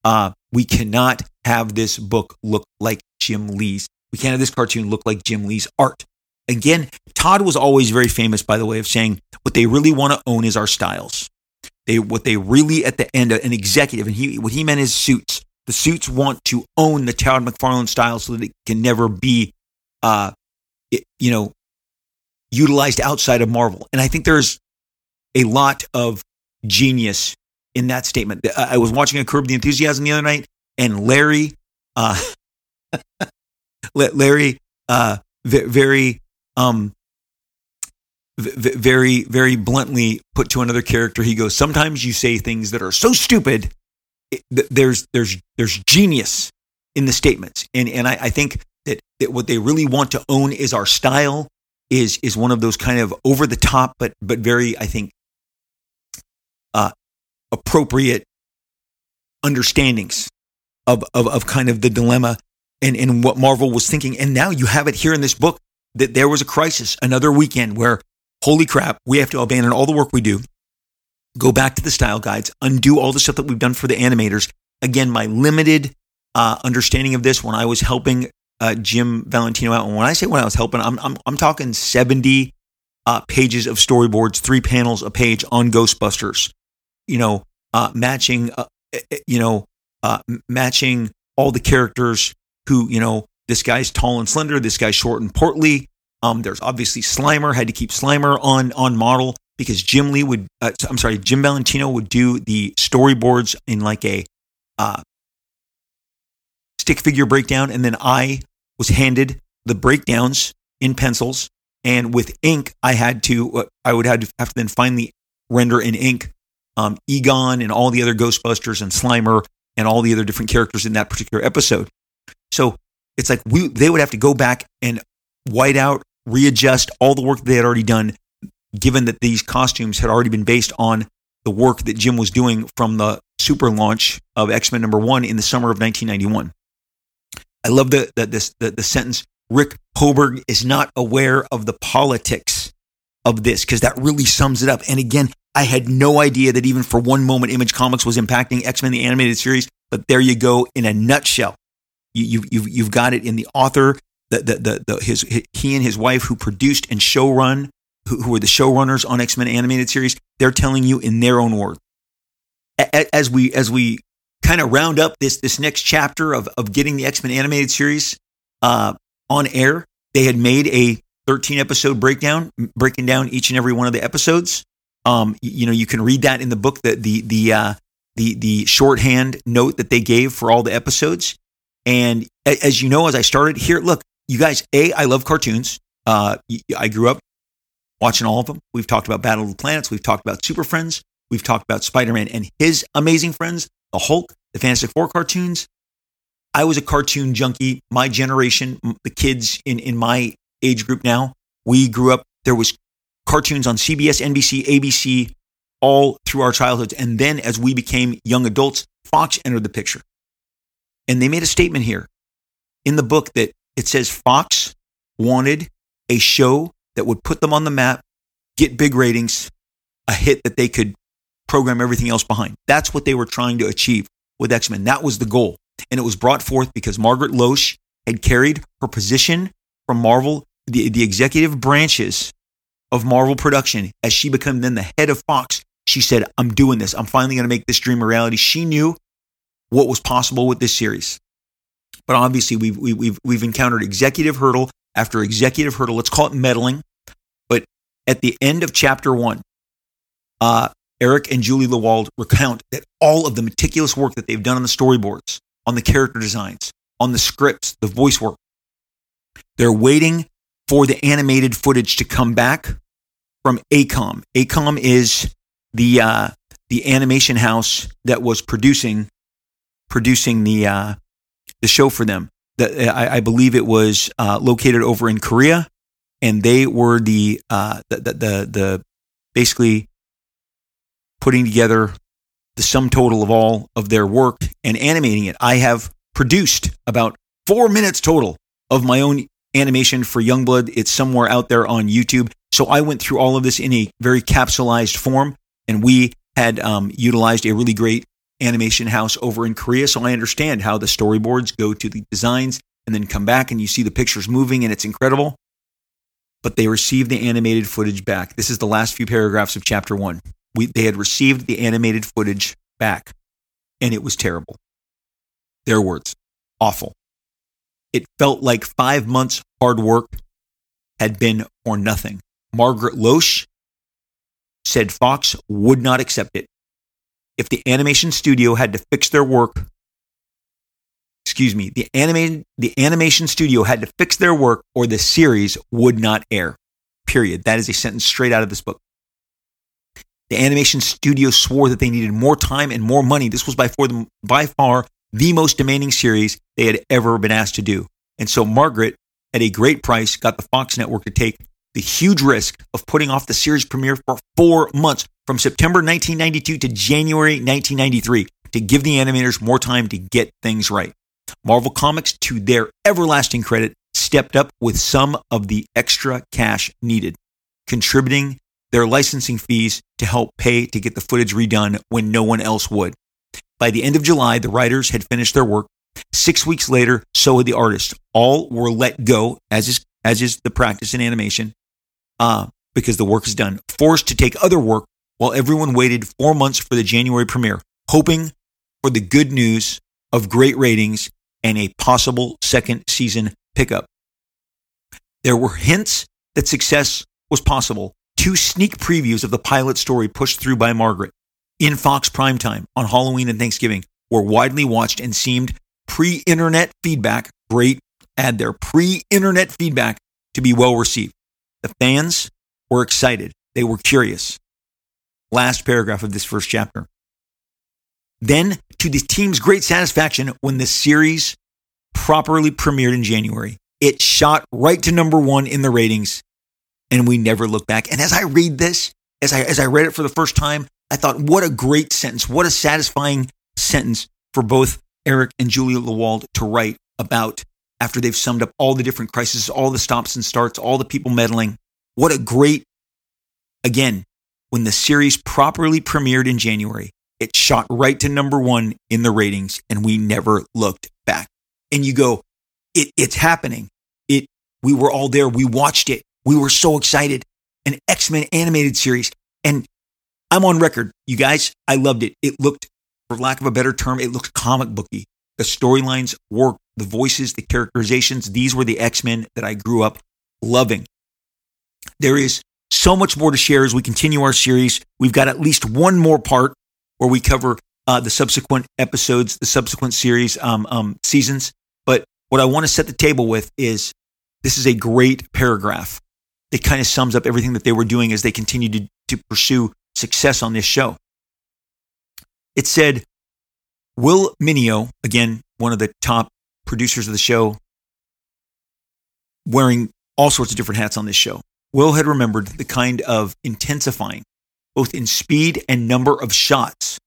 Uh, we cannot have this book look like Jim Lee's. We can't have this cartoon look like Jim Lee's art. Again, Todd was always very famous, by the way, of saying what they really want to own is our styles. They what they really at the end an executive, and he what he meant is suits. The suits want to own the Todd McFarlane style so that it can never be, uh, it, you know, utilized outside of Marvel. And I think there's a lot of genius in that statement. I was watching a Curb the Enthusiasm the other night, and Larry, uh, *laughs* Larry, uh, very, um, very, very bluntly put to another character. He goes, "Sometimes you say things that are so stupid there's there's there's genius in the statements, and and I, I think that, that what they really want to own is our style is is one of those kind of over the top, but but very I think uh, appropriate understandings of, of of kind of the dilemma and and what Marvel was thinking. And now you have it here in this book that there was a crisis, another weekend where holy crap, we have to abandon all the work we do go back to the style guides, undo all the stuff that we've done for the animators. Again, my limited uh, understanding of this when I was helping uh, Jim Valentino out. And when I say when I was helping, I'm, I'm, I'm talking 70 uh, pages of storyboards, three panels a page on Ghostbusters, you know, uh, matching, uh, eh, eh, you know, uh, matching all the characters who, you know, this guy's tall and slender, this guy's short and portly. Um, there's obviously Slimer, had to keep Slimer on on model because Jim Lee would, uh, I'm sorry, Jim Valentino would do the storyboards in like a uh, stick figure breakdown. And then I was handed the breakdowns in pencils. And with ink, I had to, uh, I would have to, have to then finally render in ink um, Egon and all the other Ghostbusters and Slimer and all the other different characters in that particular episode. So it's like we, they would have to go back and white out, readjust all the work they had already done given that these costumes had already been based on the work that Jim was doing from the super launch of X Men number one in the summer of 1991. I love the, the, this, the, the sentence Rick Hoberg is not aware of the politics of this because that really sums it up. And again, I had no idea that even for one moment Image Comics was impacting X Men the animated series. But there you go in a nutshell. You, you, you've, you've got it in the author, the, the, the, the, his, he and his wife who produced and show run who, who the showrunners on X Men animated series, they're telling you in their own words. As we as we kind of round up this this next chapter of of getting the X Men animated series uh, on air, they had made a 13 episode breakdown, breaking down each and every one of the episodes. Um, you know, you can read that in the book, that the the uh, the the shorthand note that they gave for all the episodes. And as you know, as I started here, look, you guys, a I love cartoons. Uh, I grew up watching all of them. We've talked about Battle of the Planets. We've talked about Super Friends. We've talked about Spider Man and his amazing friends, the Hulk, the Fantastic Four cartoons. I was a cartoon junkie. My generation, the kids in, in my age group now, we grew up. There was cartoons on CBS, NBC, ABC, all through our childhoods. And then as we became young adults, Fox entered the picture. And they made a statement here in the book that it says Fox wanted a show that would put them on the map, get big ratings, a hit that they could program everything else behind. That's what they were trying to achieve with X Men. That was the goal. And it was brought forth because Margaret Loesch had carried her position from Marvel, the, the executive branches of Marvel production, as she became then the head of Fox. She said, I'm doing this. I'm finally going to make this dream a reality. She knew what was possible with this series. But obviously, we've, we've, we've encountered executive hurdle after executive hurdle. Let's call it meddling But at the end of chapter one, uh, Eric and Julie Lewald recount that all of the meticulous work that they've done on the storyboards, on the character designs, on the scripts, the voice work, They're waiting for the animated footage to come back from AKOM. AKOM is the uh, the animation house that was producing producing the uh, the show for them. The, I, I believe it was uh, located over in Korea, and they were the, uh, the, the the the basically putting together the sum total of all of their work and animating it. I have produced about four minutes total of my own animation for Youngblood. It's somewhere out there on YouTube. So I went through all of this in a very capsulized form, and we had um, utilized a really great animation house over in Korea. So I understand how the storyboards go to the designs and then come back and you see the pictures moving and it's incredible. But they received the animated footage back. This is the last few paragraphs of chapter one. We, they had received the animated footage back and it was terrible. Their words awful. It felt like five months hard work had been for nothing. Margaret Loesch said Fox would not accept it. If the animation studio had to fix their work, excuse me, the animated the animation studio had to fix their work or the series would not air. Period. That is a sentence straight out of this book. The animation studio swore that they needed more time and more money. This was by far, the, by far the most demanding series they had ever been asked to do. And so Margaret, at a great price, got the Fox network to take the huge risk of putting off the series premiere for four months from September 1992 to January 1993 to give the animators more time to get things right. Marvel Comics, to their everlasting credit, stepped up with some of the extra cash needed, contributing their licensing fees to help pay to get the footage redone when no one else would. By the end of July, the writers had finished their work. Six weeks later, so had the artists. All were let go, as is, as is the practice in animation, uh, because the work is done, forced to take other work while everyone waited four months for the January premiere, hoping for the good news of great ratings and a possible second season pickup. There were hints that success was possible. Two sneak previews of the pilot story pushed through by Margaret in Fox primetime on Halloween and Thanksgiving were widely watched and seemed pre internet feedback, great, add their pre internet feedback to be well received. The fans were excited. They were curious. Last paragraph of this first chapter. Then, to the team's great satisfaction, when the series properly premiered in January, it shot right to number one in the ratings, and we never looked back. And as I read this, as I as I read it for the first time, I thought, what a great sentence, what a satisfying sentence for both Eric and Julia Lewald to write about after they've summed up all the different crises, all the stops and starts, all the people meddling. What a great, again, when the series properly premiered in January, it shot right to number one in the ratings and we never looked back. And you go, it, it's happening. It, we were all there. We watched it. We were so excited. An X-Men animated series. And I'm on record. You guys, I loved it. It looked, for lack of a better term, it looked comic booky. The storylines worked, the voices, the characterizations. These were the X Men that I grew up loving. There is so much more to share as we continue our series. We've got at least one more part where we cover uh, the subsequent episodes, the subsequent series um, um, seasons. But what I want to set the table with is this is a great paragraph. It kind of sums up everything that they were doing as they continued to, to pursue success on this show. It said, Will Meugniot, again, one of the top producers of the show, wearing all sorts of different hats on this show. Will had remembered the kind of intensifying, both in speed and number of shots,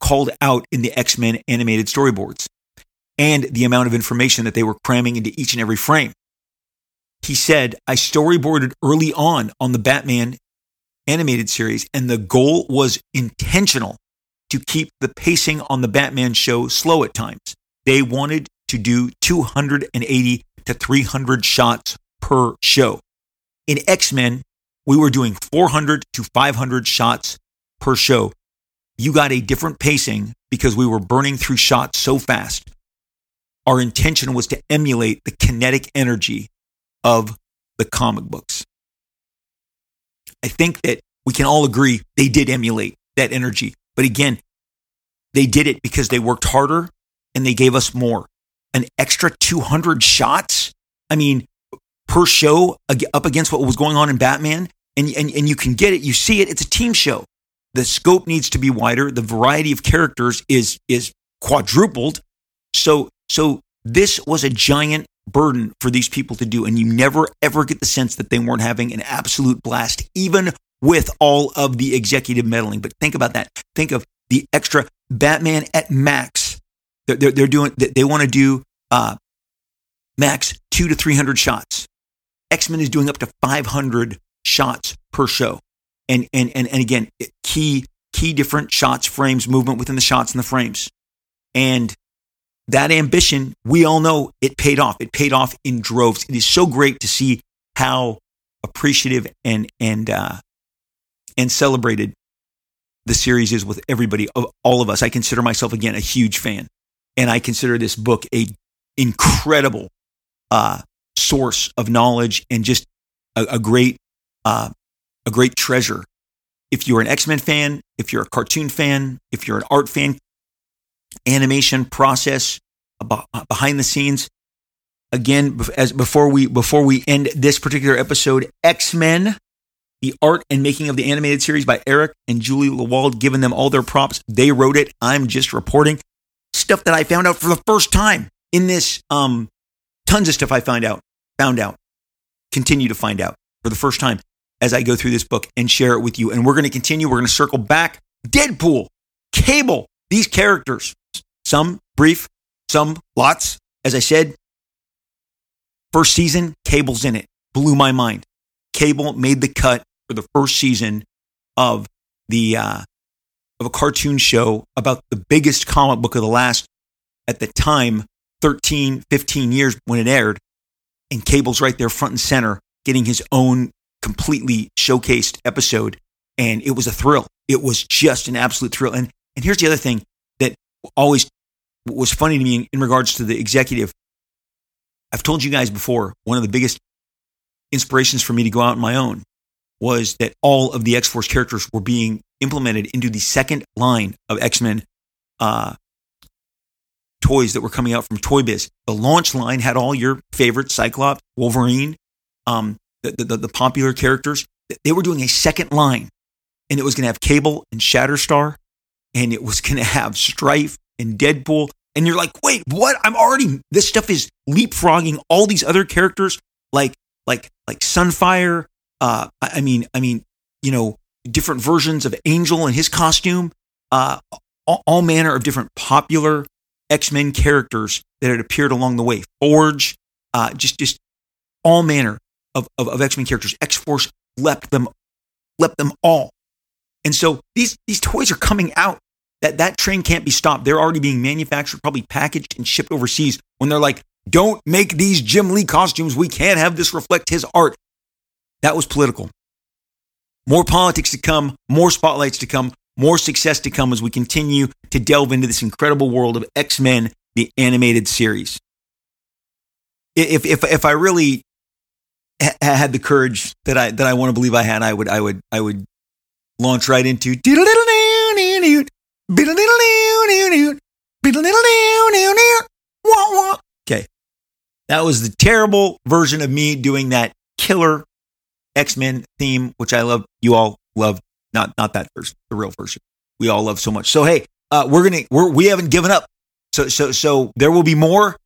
called out in the X Men animated storyboards, and the amount of information that they were cramming into each and every frame. He said, I storyboarded early on on the Batman animated series, and the goal was intentional to keep the pacing on the Batman show slow at times. They wanted to do 280 to 300 shots per show. In X Men, we were doing 400 to 500 shots per show. You got a different pacing because we were burning through shots so fast. Our intention was to emulate the kinetic energy of the comic books. I think that we can all agree they did emulate that energy. But again, they did it because they worked harder and they gave us more. An extra 200 shots I mean, per show up against what was going on in Batman. And, and, and you can get it, you see it, it's a team show. The scope needs to be wider. The variety of characters is, is quadrupled. So, so this was a giant burden for these people to do. And you never ever get the sense that they weren't having an absolute blast, even with all of the executive meddling. But think about that. Think of the extra Batman at max. They're, they're, they're doing, they want to do uh, max two to 300 shots. X Men is doing up to 500 shots per show. And, and, and, and again, key, key different shots, frames, movement within the shots and the frames. And that ambition, we all know it paid off. It paid off in droves. It is so great to see how appreciative and, and, uh, and celebrated the series is with everybody, of all of us. I consider myself again a huge fan, and I consider this book a incredible uh, source of knowledge and just a, a great uh, a great treasure. If you're an X Men fan, if you're a cartoon fan, if you're an art fan, animation process behind the scenes. Again, as before we before we end this particular episode, X Men the art and making of the animated series by Eric and Julie Lewald, giving them all their props. They wrote it. I'm just reporting stuff that I found out for the first time in this. Um, tons of stuff I found out, found out, continue to find out for the first time as I go through this book and share it with you. And we're going to continue. We're going to circle back. Deadpool, Cable, these characters, some brief, some lots. As I said, first season, Cable's in it. Blew my mind. Cable made the cut for the first season of the uh, of a cartoon show about the biggest comic book of the last at the time 13 15 years when it aired and cable's right there front and center getting his own completely showcased episode and it was a thrill it was just an absolute thrill and and here's the other thing that always was funny to me in, in regards to the executive i've told you guys before one of the biggest inspirations for me to go out on my own was that all of the X Force characters were being implemented into the second line of X Men uh, toys that were coming out from Toy Biz. The launch line had all your favorite Cyclops, Wolverine, um, the, the, the popular characters. They were doing a second line, and it was going to have Cable and Shatterstar, and it was going to have Strife and Deadpool. And you're like, wait, what? I'm already, this stuff is leapfrogging all these other characters like, like, like Sunfire, uh, I mean, I mean, you know, different versions of Angel and his costume, uh, all, all manner of different popular X Men characters that had appeared along the way. Forge, uh, just just all manner of, of, of X Men characters. X Force leapt them, leapt them all. And so these these toys are coming out. That that train can't be stopped. They're already being manufactured, probably packaged and shipped overseas. When they're like, "Don't make these Jim Lee costumes. We can't have this reflect his art." That was political. More politics to come, more spotlights to come, more success to come as we continue to delve into this incredible world of X Men, the animated series. If, if, if I really had the courage that I, that I want to believe I had, I would, I would, I would launch right into Okay. That was the terrible version of me doing that killer X Men theme, which I love. You all love not not that version, the real version. We all love so much. So hey, uh, we're gonna we're we haven't given up. So so so there will be more.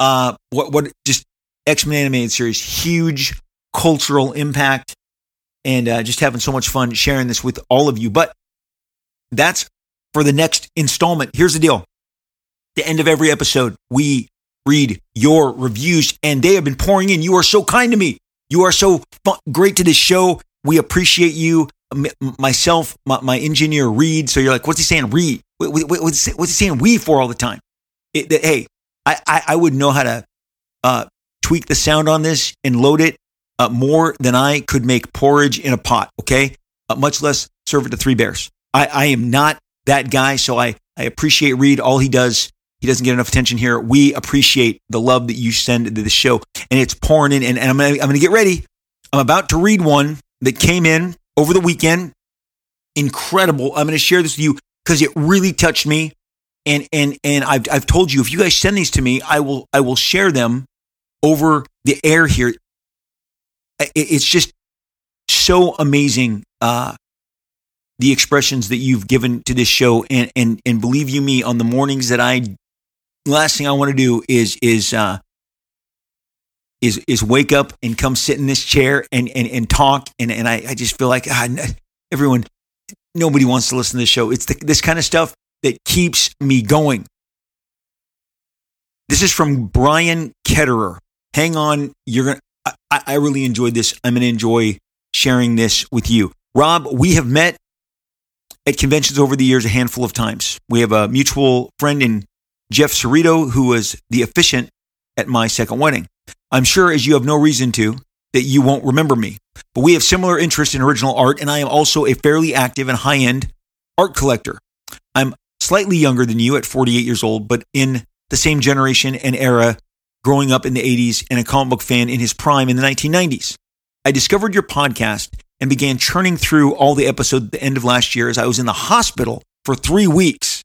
Uh, what what just X Men animated series, huge cultural impact, and uh, just having so much fun sharing this with all of you. But that's for the next installment. Here's the deal: the end of every episode, we read your reviews, and they have been pouring in. You are so kind to me. You are so fun, great to this show. We appreciate you. M- myself, my, my, engineer, Reed. So you're like, what's he saying? Reed. What, what, what's, what's he saying? We for all the time. It, that, hey, I, I, I, would know how to uh, tweak the sound on this and load it uh, more than I could make porridge in a pot. Okay, uh, much less serve it to three bears. I, I am not that guy. So I, I appreciate Reed. All he does he doesn't get enough attention here. We appreciate the love that you send to the show, and it's pouring in. And, and I'm gonna, I'm gonna get ready. I'm about to read one that came in over the weekend. Incredible. I'm gonna share this with you because it really touched me. And and and I've I've told you if you guys send these to me, I will I will share them over the air here. It's just so amazing. Uh, the expressions that you've given to this show. And and and believe you me on the mornings that I last thing I want to do is is uh is is wake up and come sit in this chair and and, and talk. And and I, I just feel like ah, everyone nobody wants to listen to this show. It's the, this kind of stuff that keeps me going. This is from Brian Ketterer. Hang on you're gonna I, I really enjoyed this I'm gonna enjoy sharing this with you Rob we have met at conventions over the years a handful of times. We have a mutual friend in Jeff Cerrito, who was the officiant at my second wedding. I'm sure, as you have no reason to, that you won't remember me. But we have similar interests in original art, and I am also a fairly active and high end art collector. I'm slightly younger than you at 48 years old, but in the same generation and era, growing up in the 80s and a comic book fan in his prime in the 1990s. I discovered your podcast and began churning through all the episodes at the end of last year as I was in the hospital for three weeks.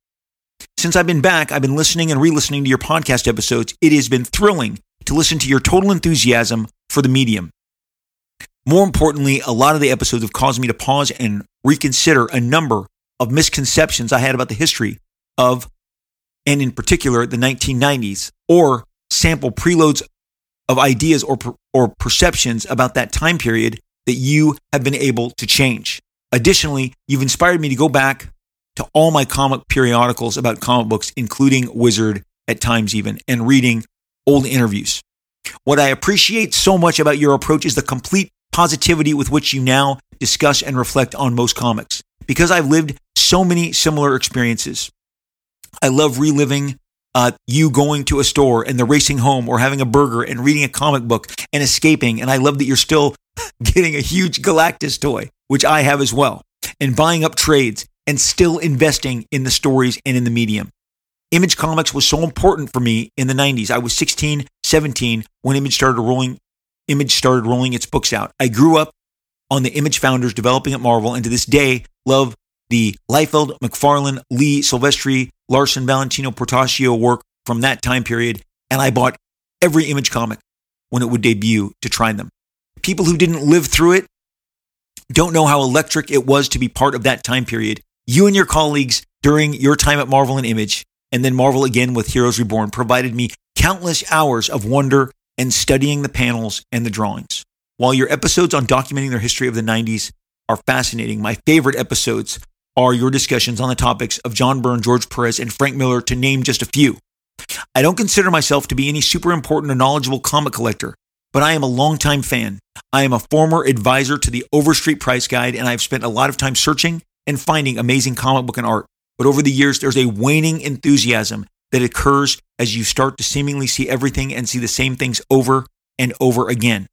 Since I've been back, I've been listening and re listening to your podcast episodes. It has been thrilling to listen to your total enthusiasm for the medium. More importantly, a lot of the episodes have caused me to pause and reconsider a number of misconceptions I had about the history of, and in particular, the 1990s, or sample preloads of ideas or, or perceptions about that time period that you have been able to change. Additionally, you've inspired me to go back to all my comic periodicals about comic books, including Wizard at times, even, and reading old interviews. What I appreciate so much about your approach is the complete positivity with which you now discuss and reflect on most comics. Because I've lived so many similar experiences, I love reliving uh, you going to a store and the racing home or having a burger and reading a comic book and escaping. And I love that you're still *laughs* getting a huge Galactus toy, which I have as well, and buying up trades and still investing in the stories and in the medium. Image Comics was so important for me in the 90s. I was 16, 17 when Image started rolling Image started rolling its books out. I grew up on the Image founders developing at Marvel and to this day love the Liefeld, McFarlane, Lee, Silvestri, Larsen, Valentino, Portacio work from that time period and I bought every Image comic when it would debut to try them. People who didn't live through it don't know how electric it was to be part of that time period. You and your colleagues during your time at Marvel and Image, and then Marvel again with Heroes Reborn, provided me countless hours of wonder and studying the panels and the drawings. While your episodes on documenting their history of the 90s are fascinating, my favorite episodes are your discussions on the topics of John Byrne, George Perez, and Frank Miller, to name just a few. I don't consider myself to be any super important or knowledgeable comic collector, but I am a longtime fan. I am a former advisor to the Overstreet Price Guide, and I've spent a lot of time searching and finding amazing comic book and art. But over the years, there's a waning enthusiasm that occurs as you start to seemingly see everything and see the same things over and over again.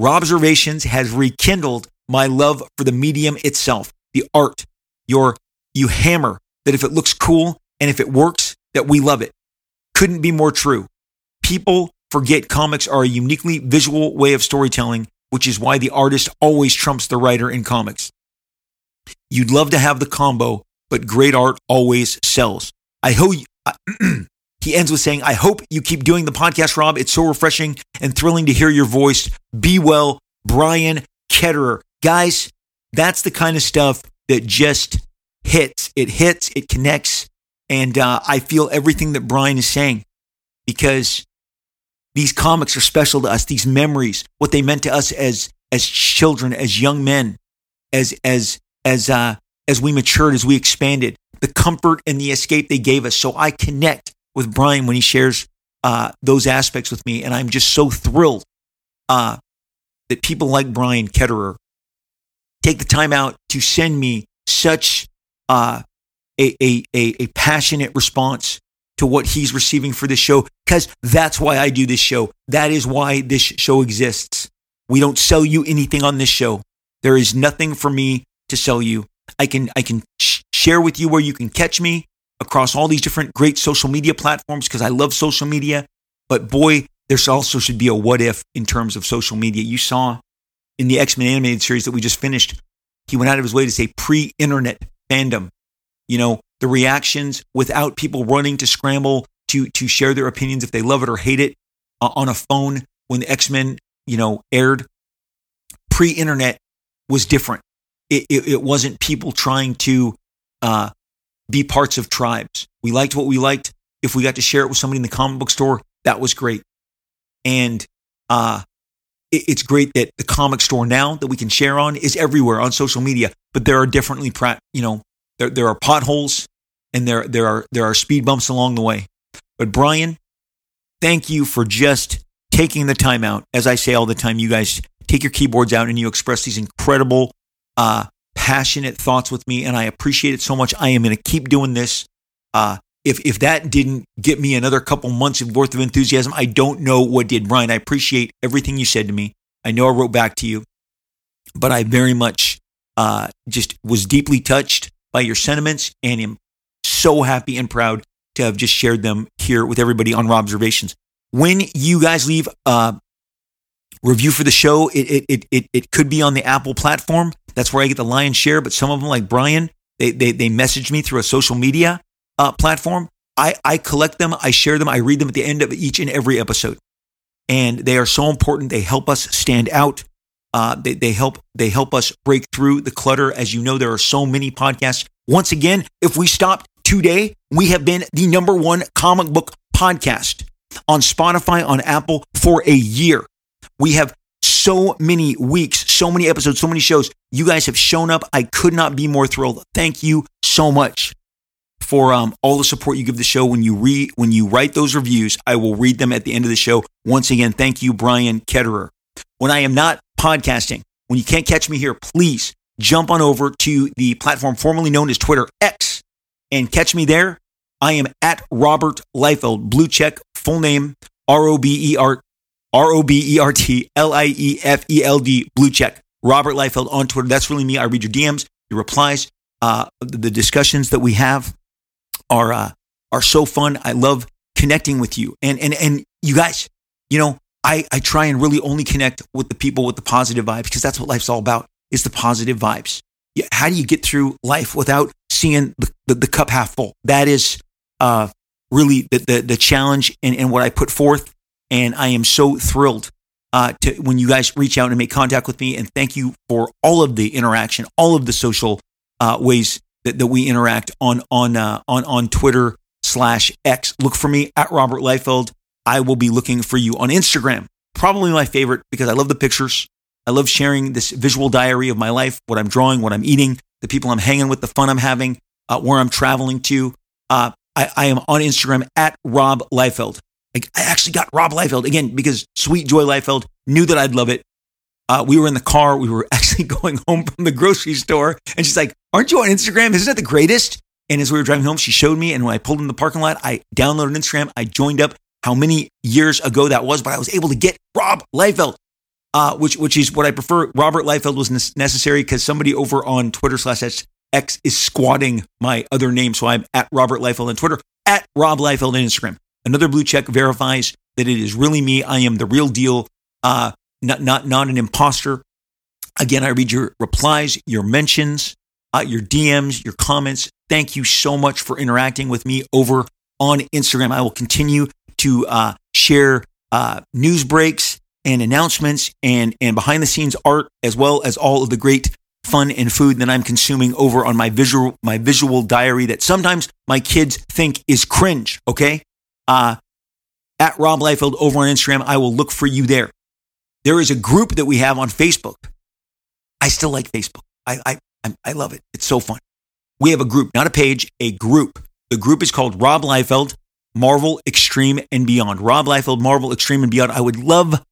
Robservations has rekindled my love for the medium itself, the art. Your you hammer that if it looks cool and if it works, that we love it. Couldn't be more true. People forget comics are a uniquely visual way of storytelling, which is why the artist always trumps the writer in comics. You'd love to have the combo, but great art always sells. I hope *clears throat* he ends with saying, I hope you keep doing the podcast, Rob. It's so refreshing and thrilling to hear your voice. Be well, Brian Ketterer. Guys, that's the kind of stuff that just hits. It hits, it connects. And uh, I feel everything that Brian is saying because these comics are special to us. These memories, what they meant to us as as children, as young men, as as as uh, as we matured, as we expanded, the comfort and the escape they gave us. So I connect with Brian when he shares uh, those aspects with me, and I'm just so thrilled uh, that people like Brian Ketterer take the time out to send me such uh, a, a, a, a passionate response to what he's receiving for this show because that's why I do this show. That is why this show exists. We don't sell you anything on this show. There is nothing for me to sell you. I can I can sh- share with you where you can catch me across all these different great social media platforms because I love social media. But boy, there's also should be a what if in terms of social media. You saw in the X Men animated series that we just finished, he went out of his way to say pre-internet fandom. You know, the reactions without people running to scramble to to share their opinions if they love it or hate it. uh, on a phone when the X Men, you know, aired. Pre internet was different. It, it, it, wasn't people trying to uh, be parts of tribes. We liked what we liked. If we got to share it with somebody in the comic book store, that was great. And uh, it's great that the comic store now that we can share on is everywhere on social media. But there are differently, you know, there, there are potholes and there there are there are speed bumps along the way. But Brian, thank you for just taking the time out. As I say all the time, you guys take your keyboards out and you express these incredible, uh, passionate thoughts with me, and I appreciate it so much. I am going to keep doing this. Uh, if if that didn't get me another couple months worth of enthusiasm, I don't know what did. Brian, I appreciate everything you said to me. I know I wrote back to you, but I very much uh, just was deeply touched by your sentiments and am so happy and proud to have just shared them here with everybody on Robservations. When you guys leave a review for the show, it, it, it, it, could be on the Apple platform. That's where I get the lion's share. But some of them, like Brian, they, they, they message me through a social media uh, platform. I, I collect them, I share them, I read them at the end of each and every episode. And they are so important. They help us stand out. Uh, they, they help they help us break through the clutter. As you know, there are so many podcasts. Once again, if we stopped today, we have been the number one comic book podcast on Spotify, on Apple for a year. We have so many weeks, so many episodes, so many shows. You guys have shown up. I could not be more thrilled. Thank you so much for um, all the support you give the show when you read when you write those reviews. I will read them at the end of the show. Once again, thank you, Brian Ketterer. When I am not podcasting, when you can't catch me here, please jump on over to the platform formerly known as Twitter X and catch me there. I am at Robert Liefeld, blue check, full name, R O B E R R O B E R T L I E F E L D, blue check. Robert Liefeld on Twitter. That's really me. I read your DMs, your replies. Uh, the discussions that we have are uh, are so fun. I love connecting with you, and and and you guys. You know, I I try and really only connect with the people with the positive vibes because that's what life's all about. Is the positive vibes how do you get through life without seeing the, the, the cup half full? That is uh, really the, the, the challenge and, and what I put forth. And I am so thrilled uh, to when you guys reach out and make contact with me. And thank you for all of the interaction, all of the social uh, ways that, that we interact on on uh, on on Twitter slash X. Look for me at Robert Liefeld. I will be looking for you on Instagram. Probably my favorite because I love the pictures. I love sharing this visual diary of my life, what I'm drawing, what I'm eating, the people I'm hanging with, the fun I'm having, uh, where I'm traveling to. Uh, I, I, am on Instagram at Rob Liefeld. Like, I actually got Rob Liefeld again because Sweet Joy Liefeld knew that I'd love it. Uh, we were in the car. We were *laughs* actually going home from the grocery store. And she's like, Aren't you on Instagram? Isn't that the greatest? And as we were driving home, she showed me. And when I pulled in the parking lot, I downloaded Instagram. I joined up how many years ago that was, but I was able to get Rob Liefeld uh, which which is what I prefer. Robert Liefeld was necessary because somebody over on Twitter slash X is squatting my other name. So I'm at Robert Liefeld on Twitter, at Rob Liefeld on Instagram. Another blue check verifies that it is really me. I am the real deal, uh, not, not, not an imposter. Again, I read your replies, your mentions, uh, your DMs, your comments. Thank you so much for interacting with me over on Instagram. I will continue to uh, share uh, news breaks and announcements and, and behind the scenes art, as well as all of the great fun and food that I'm consuming over on my visual, my visual diary that sometimes my kids think is cringe. Okay. Uh, at Rob Liefeld over on Instagram. I will look for you there. There is a group that we have on Facebook. I still like Facebook. I, I, I love it. It's so fun. We have a group, not a page, a group. The group is called Rob Liefeld, Marvel Extreme and Beyond. Rob Liefeld, Marvel Extreme and Beyond. I would love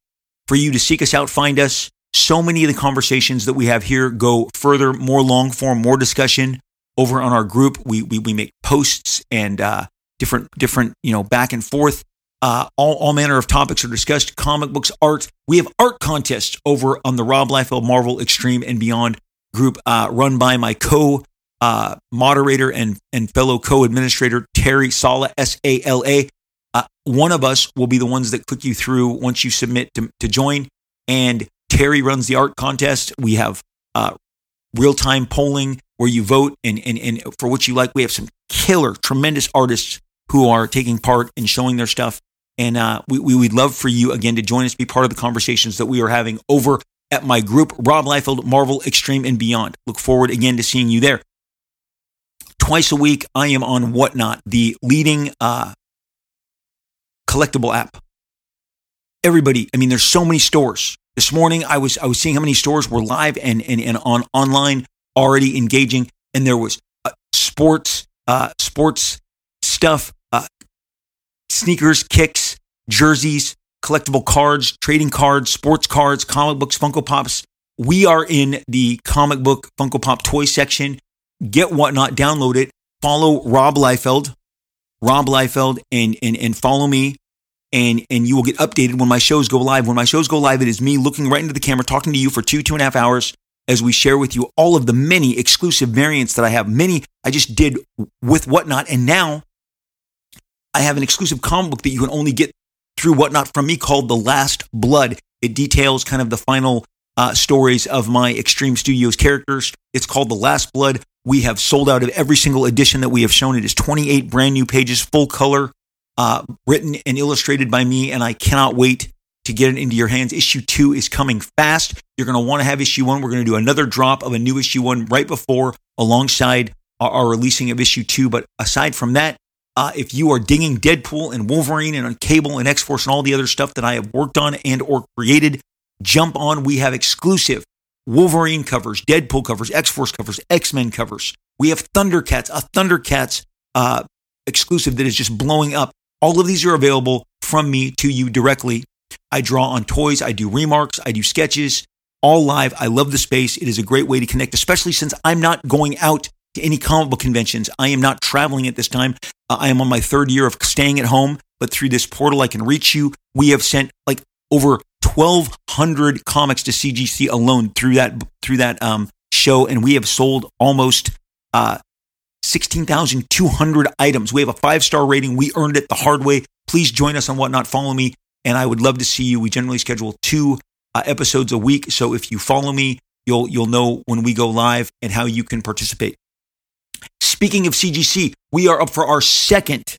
for you to seek us out, find us. So many of the conversations that we have here go further, more long form, more discussion over on our group. We we, we make posts and uh, different different you know back and forth. Uh, all, all manner of topics are discussed. Comic books, art. We have art contests over on the Rob Liefeld Marvel Extreme and Beyond group, uh, run by my co uh, moderator and and fellow co administrator Terry Sala S A L A. Uh, one of us will be the ones that click you through once you submit to, to join. And Terry runs the art contest. We have uh, real time polling where you vote and, and, and for what you like. We have some killer, tremendous artists who are taking part and showing their stuff. And uh, we, we would love for you again to join us, be part of the conversations that we are having over at my group, Rob Liefeld, Marvel Extreme and Beyond. Look forward again to seeing you there. Twice a week, I am on Whatnot, the leading uh, collectible app. Everybody, I mean, there's so many stores. This morning, I was I was seeing how many stores were live and and, and on online already engaging, and there was uh, sports uh, sports stuff, uh, sneakers, kicks, jerseys, collectible cards, trading cards, sports cards, comic books, Funko Pops. We are in the comic book Funko Pop toy section. Get whatnot, download it, follow Rob Liefeld, Rob Liefeld, and and and follow me. And, and you will get updated when my shows go live. When my shows go live, it is me looking right into the camera, talking to you for two, two and a half hours as we share with you all of the many exclusive variants that I have. Many I just did with Whatnot. And now I have an exclusive comic book that you can only get through Whatnot from me called The Last Blood. It details kind of the final uh, stories of my Extreme Studios characters. It's called The Last Blood. We have sold out of every single edition that we have shown. It is 28 brand new pages, full color, uh, written and illustrated by me, and I cannot wait to get it into your hands. Issue two is coming fast. You're going to want to have issue one. We're going to do another drop of a new issue one right before, alongside our, our releasing of issue two. But aside from that, uh, if you are dinging Deadpool and Wolverine and on Cable and X Force and all the other stuff that I have worked on and or created, jump on. We have exclusive Wolverine covers, Deadpool covers, X Force covers, X Men covers. We have Thundercats, a Thundercats uh, exclusive that is just blowing up. All of these are available from me to you directly. I draw on toys, I do remarks, I do sketches, all live. I love the space. It is a great way to connect, especially since I'm not going out to any comic book conventions. I am not traveling at this time. Uh, I am on my third year of staying at home, but through this portal, I can reach you. We have sent like over 1,200 comics to CGC alone through that through that um, show, and we have sold almost uh, 16,200 items. We have a five star rating. We earned it the hard way. Please join us on Whatnot. Follow me, and I would love to see you. We generally schedule two uh, episodes a week, so if you follow me, you'll you'll know when we go live and how you can participate. Speaking of CGC, we are up for our second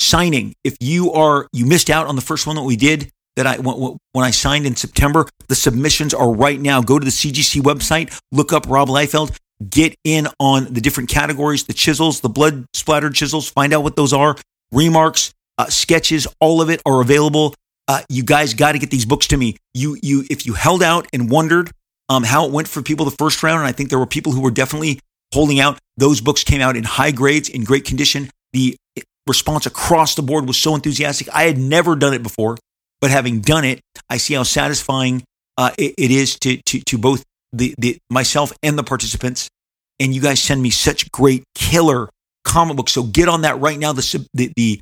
signing. If you are you missed out on the first one that we did that I when I signed in September, the submissions are right now. Go to the CGC website, look up Rob Liefeld, get in on the different categories, the chisels, the blood splattered chisels, find out what those are, remarks, uh, sketches, all of it are available. Uh, you guys got to get these books to me. You you if you held out and wondered um, how it went for people the first round, and I think there were people who were definitely holding out. Those books came out in high grades, in great condition. The response across the board was so enthusiastic. I had never done it before, but having done it, I see how satisfying uh, it, it is to, to, to both the, the myself and the participants. And you guys send me such great killer comic books. So get on that right now. The, the, the,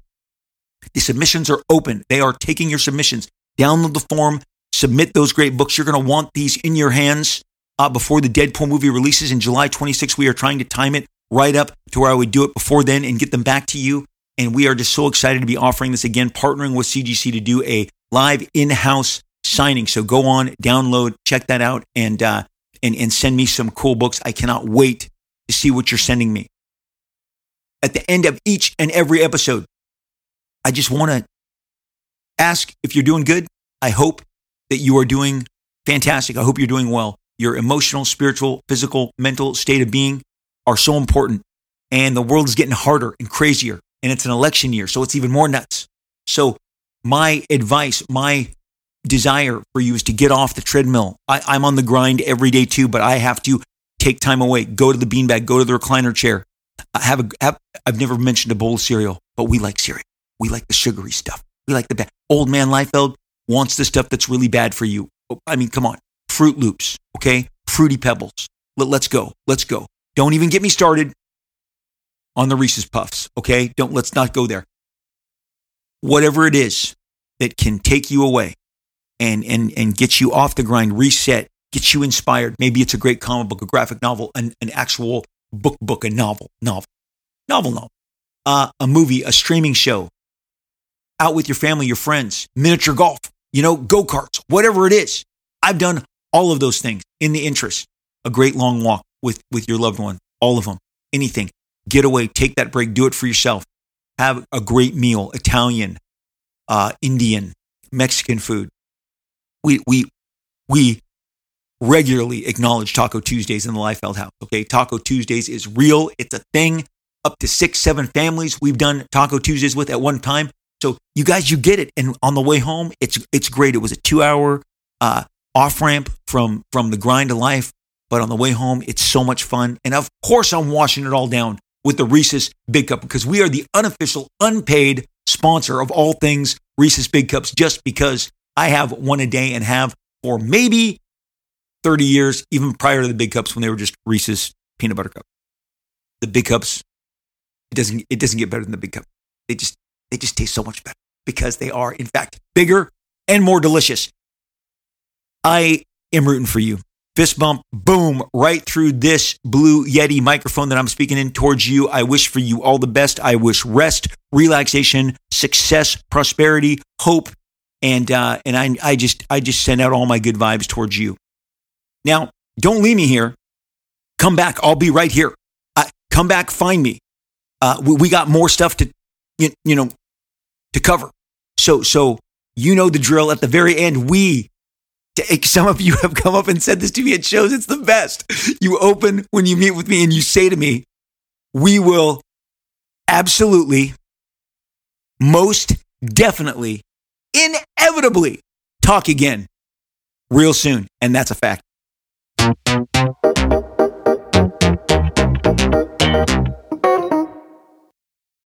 the submissions are open. They are taking your submissions. Download the form, submit those great books. You're going to want these in your hands uh, before the Deadpool movie releases in July 26. We are trying to time it right up to where I would do it before then and get them back to you. And we are just so excited to be offering this again, partnering with CGC to do a live in-house signing. So go on, download, check that out, and uh, and and send me some cool books. I cannot wait to see what you're sending me. At the end of each and every episode, I just want to ask if you're doing good. I hope that you are doing fantastic. I hope you're doing well your emotional, spiritual, physical, mental state of being are so important. And the world is getting harder and crazier. And it's an election year, so it's even more nuts. So, my advice, my desire for you is to get off the treadmill. I, am on the grind every day too, but I have to take time away, go to the beanbag, go to the recliner chair. I have a, have, I've never mentioned a bowl of cereal, but we like cereal. We like the sugary stuff. We like the bad. Old man Liefeld wants the stuff that's really bad for you. Oh, I mean, come on. Froot Loops, okay? Fruity Pebbles. Let, let's go. Let's go. Don't even get me started on the Reese's Puffs, okay? Don't let's not go there. Whatever it is that can take you away and and and get you off the grind, reset, get you inspired. Maybe it's a great comic book, a graphic novel, an, an actual book book, a novel, novel, novel, novel, uh, a movie, a streaming show, out with your family, your friends, miniature golf, you know, go karts, whatever it is. I've done all of those things in the interest. A great long walk with, with your loved one, all of them, anything. Get away, take that break, do it for yourself. Have a great meal, Italian, uh, Indian, Mexican food. We we we regularly acknowledge Taco Tuesdays in the Liefeld house. Okay, Taco Tuesdays is real. It's a thing. Up to six, seven families we've done Taco Tuesdays with at one time. So you guys, you get it. And on the way home, it's it's great. It was a two hour uh, off ramp from from the grind of life, but on the way home, it's so much fun. And of course, I'm washing it all down with the Reese's Big Cup because we are the unofficial, unpaid sponsor of all things Reese's Big Cups. Just because I have one a day and have for maybe 30 years, even prior to the Big Cups when they were just Reese's Peanut Butter Cup. The Big Cups, it doesn't it doesn't get better than the Big Cup. They just they just taste so much better because they are, in fact, bigger and more delicious. I am rooting for you. Fist bump, boom, right through this blue Yeti microphone that I'm speaking in towards you. I wish for you all the best. I wish rest, relaxation, success, prosperity, hope, and uh, and I I just I just send out all my good vibes towards you. Now, don't leave me here. Come back. I'll be right here. Uh, come back. Find me. Uh, we, we got more stuff to you, you know to cover. So, so you know the drill. At the very end, we some of you have come up and said this to me at shows. It's the best. You open when you meet with me and you say to me, we will absolutely, most definitely, inevitably talk again real soon. And that's a fact.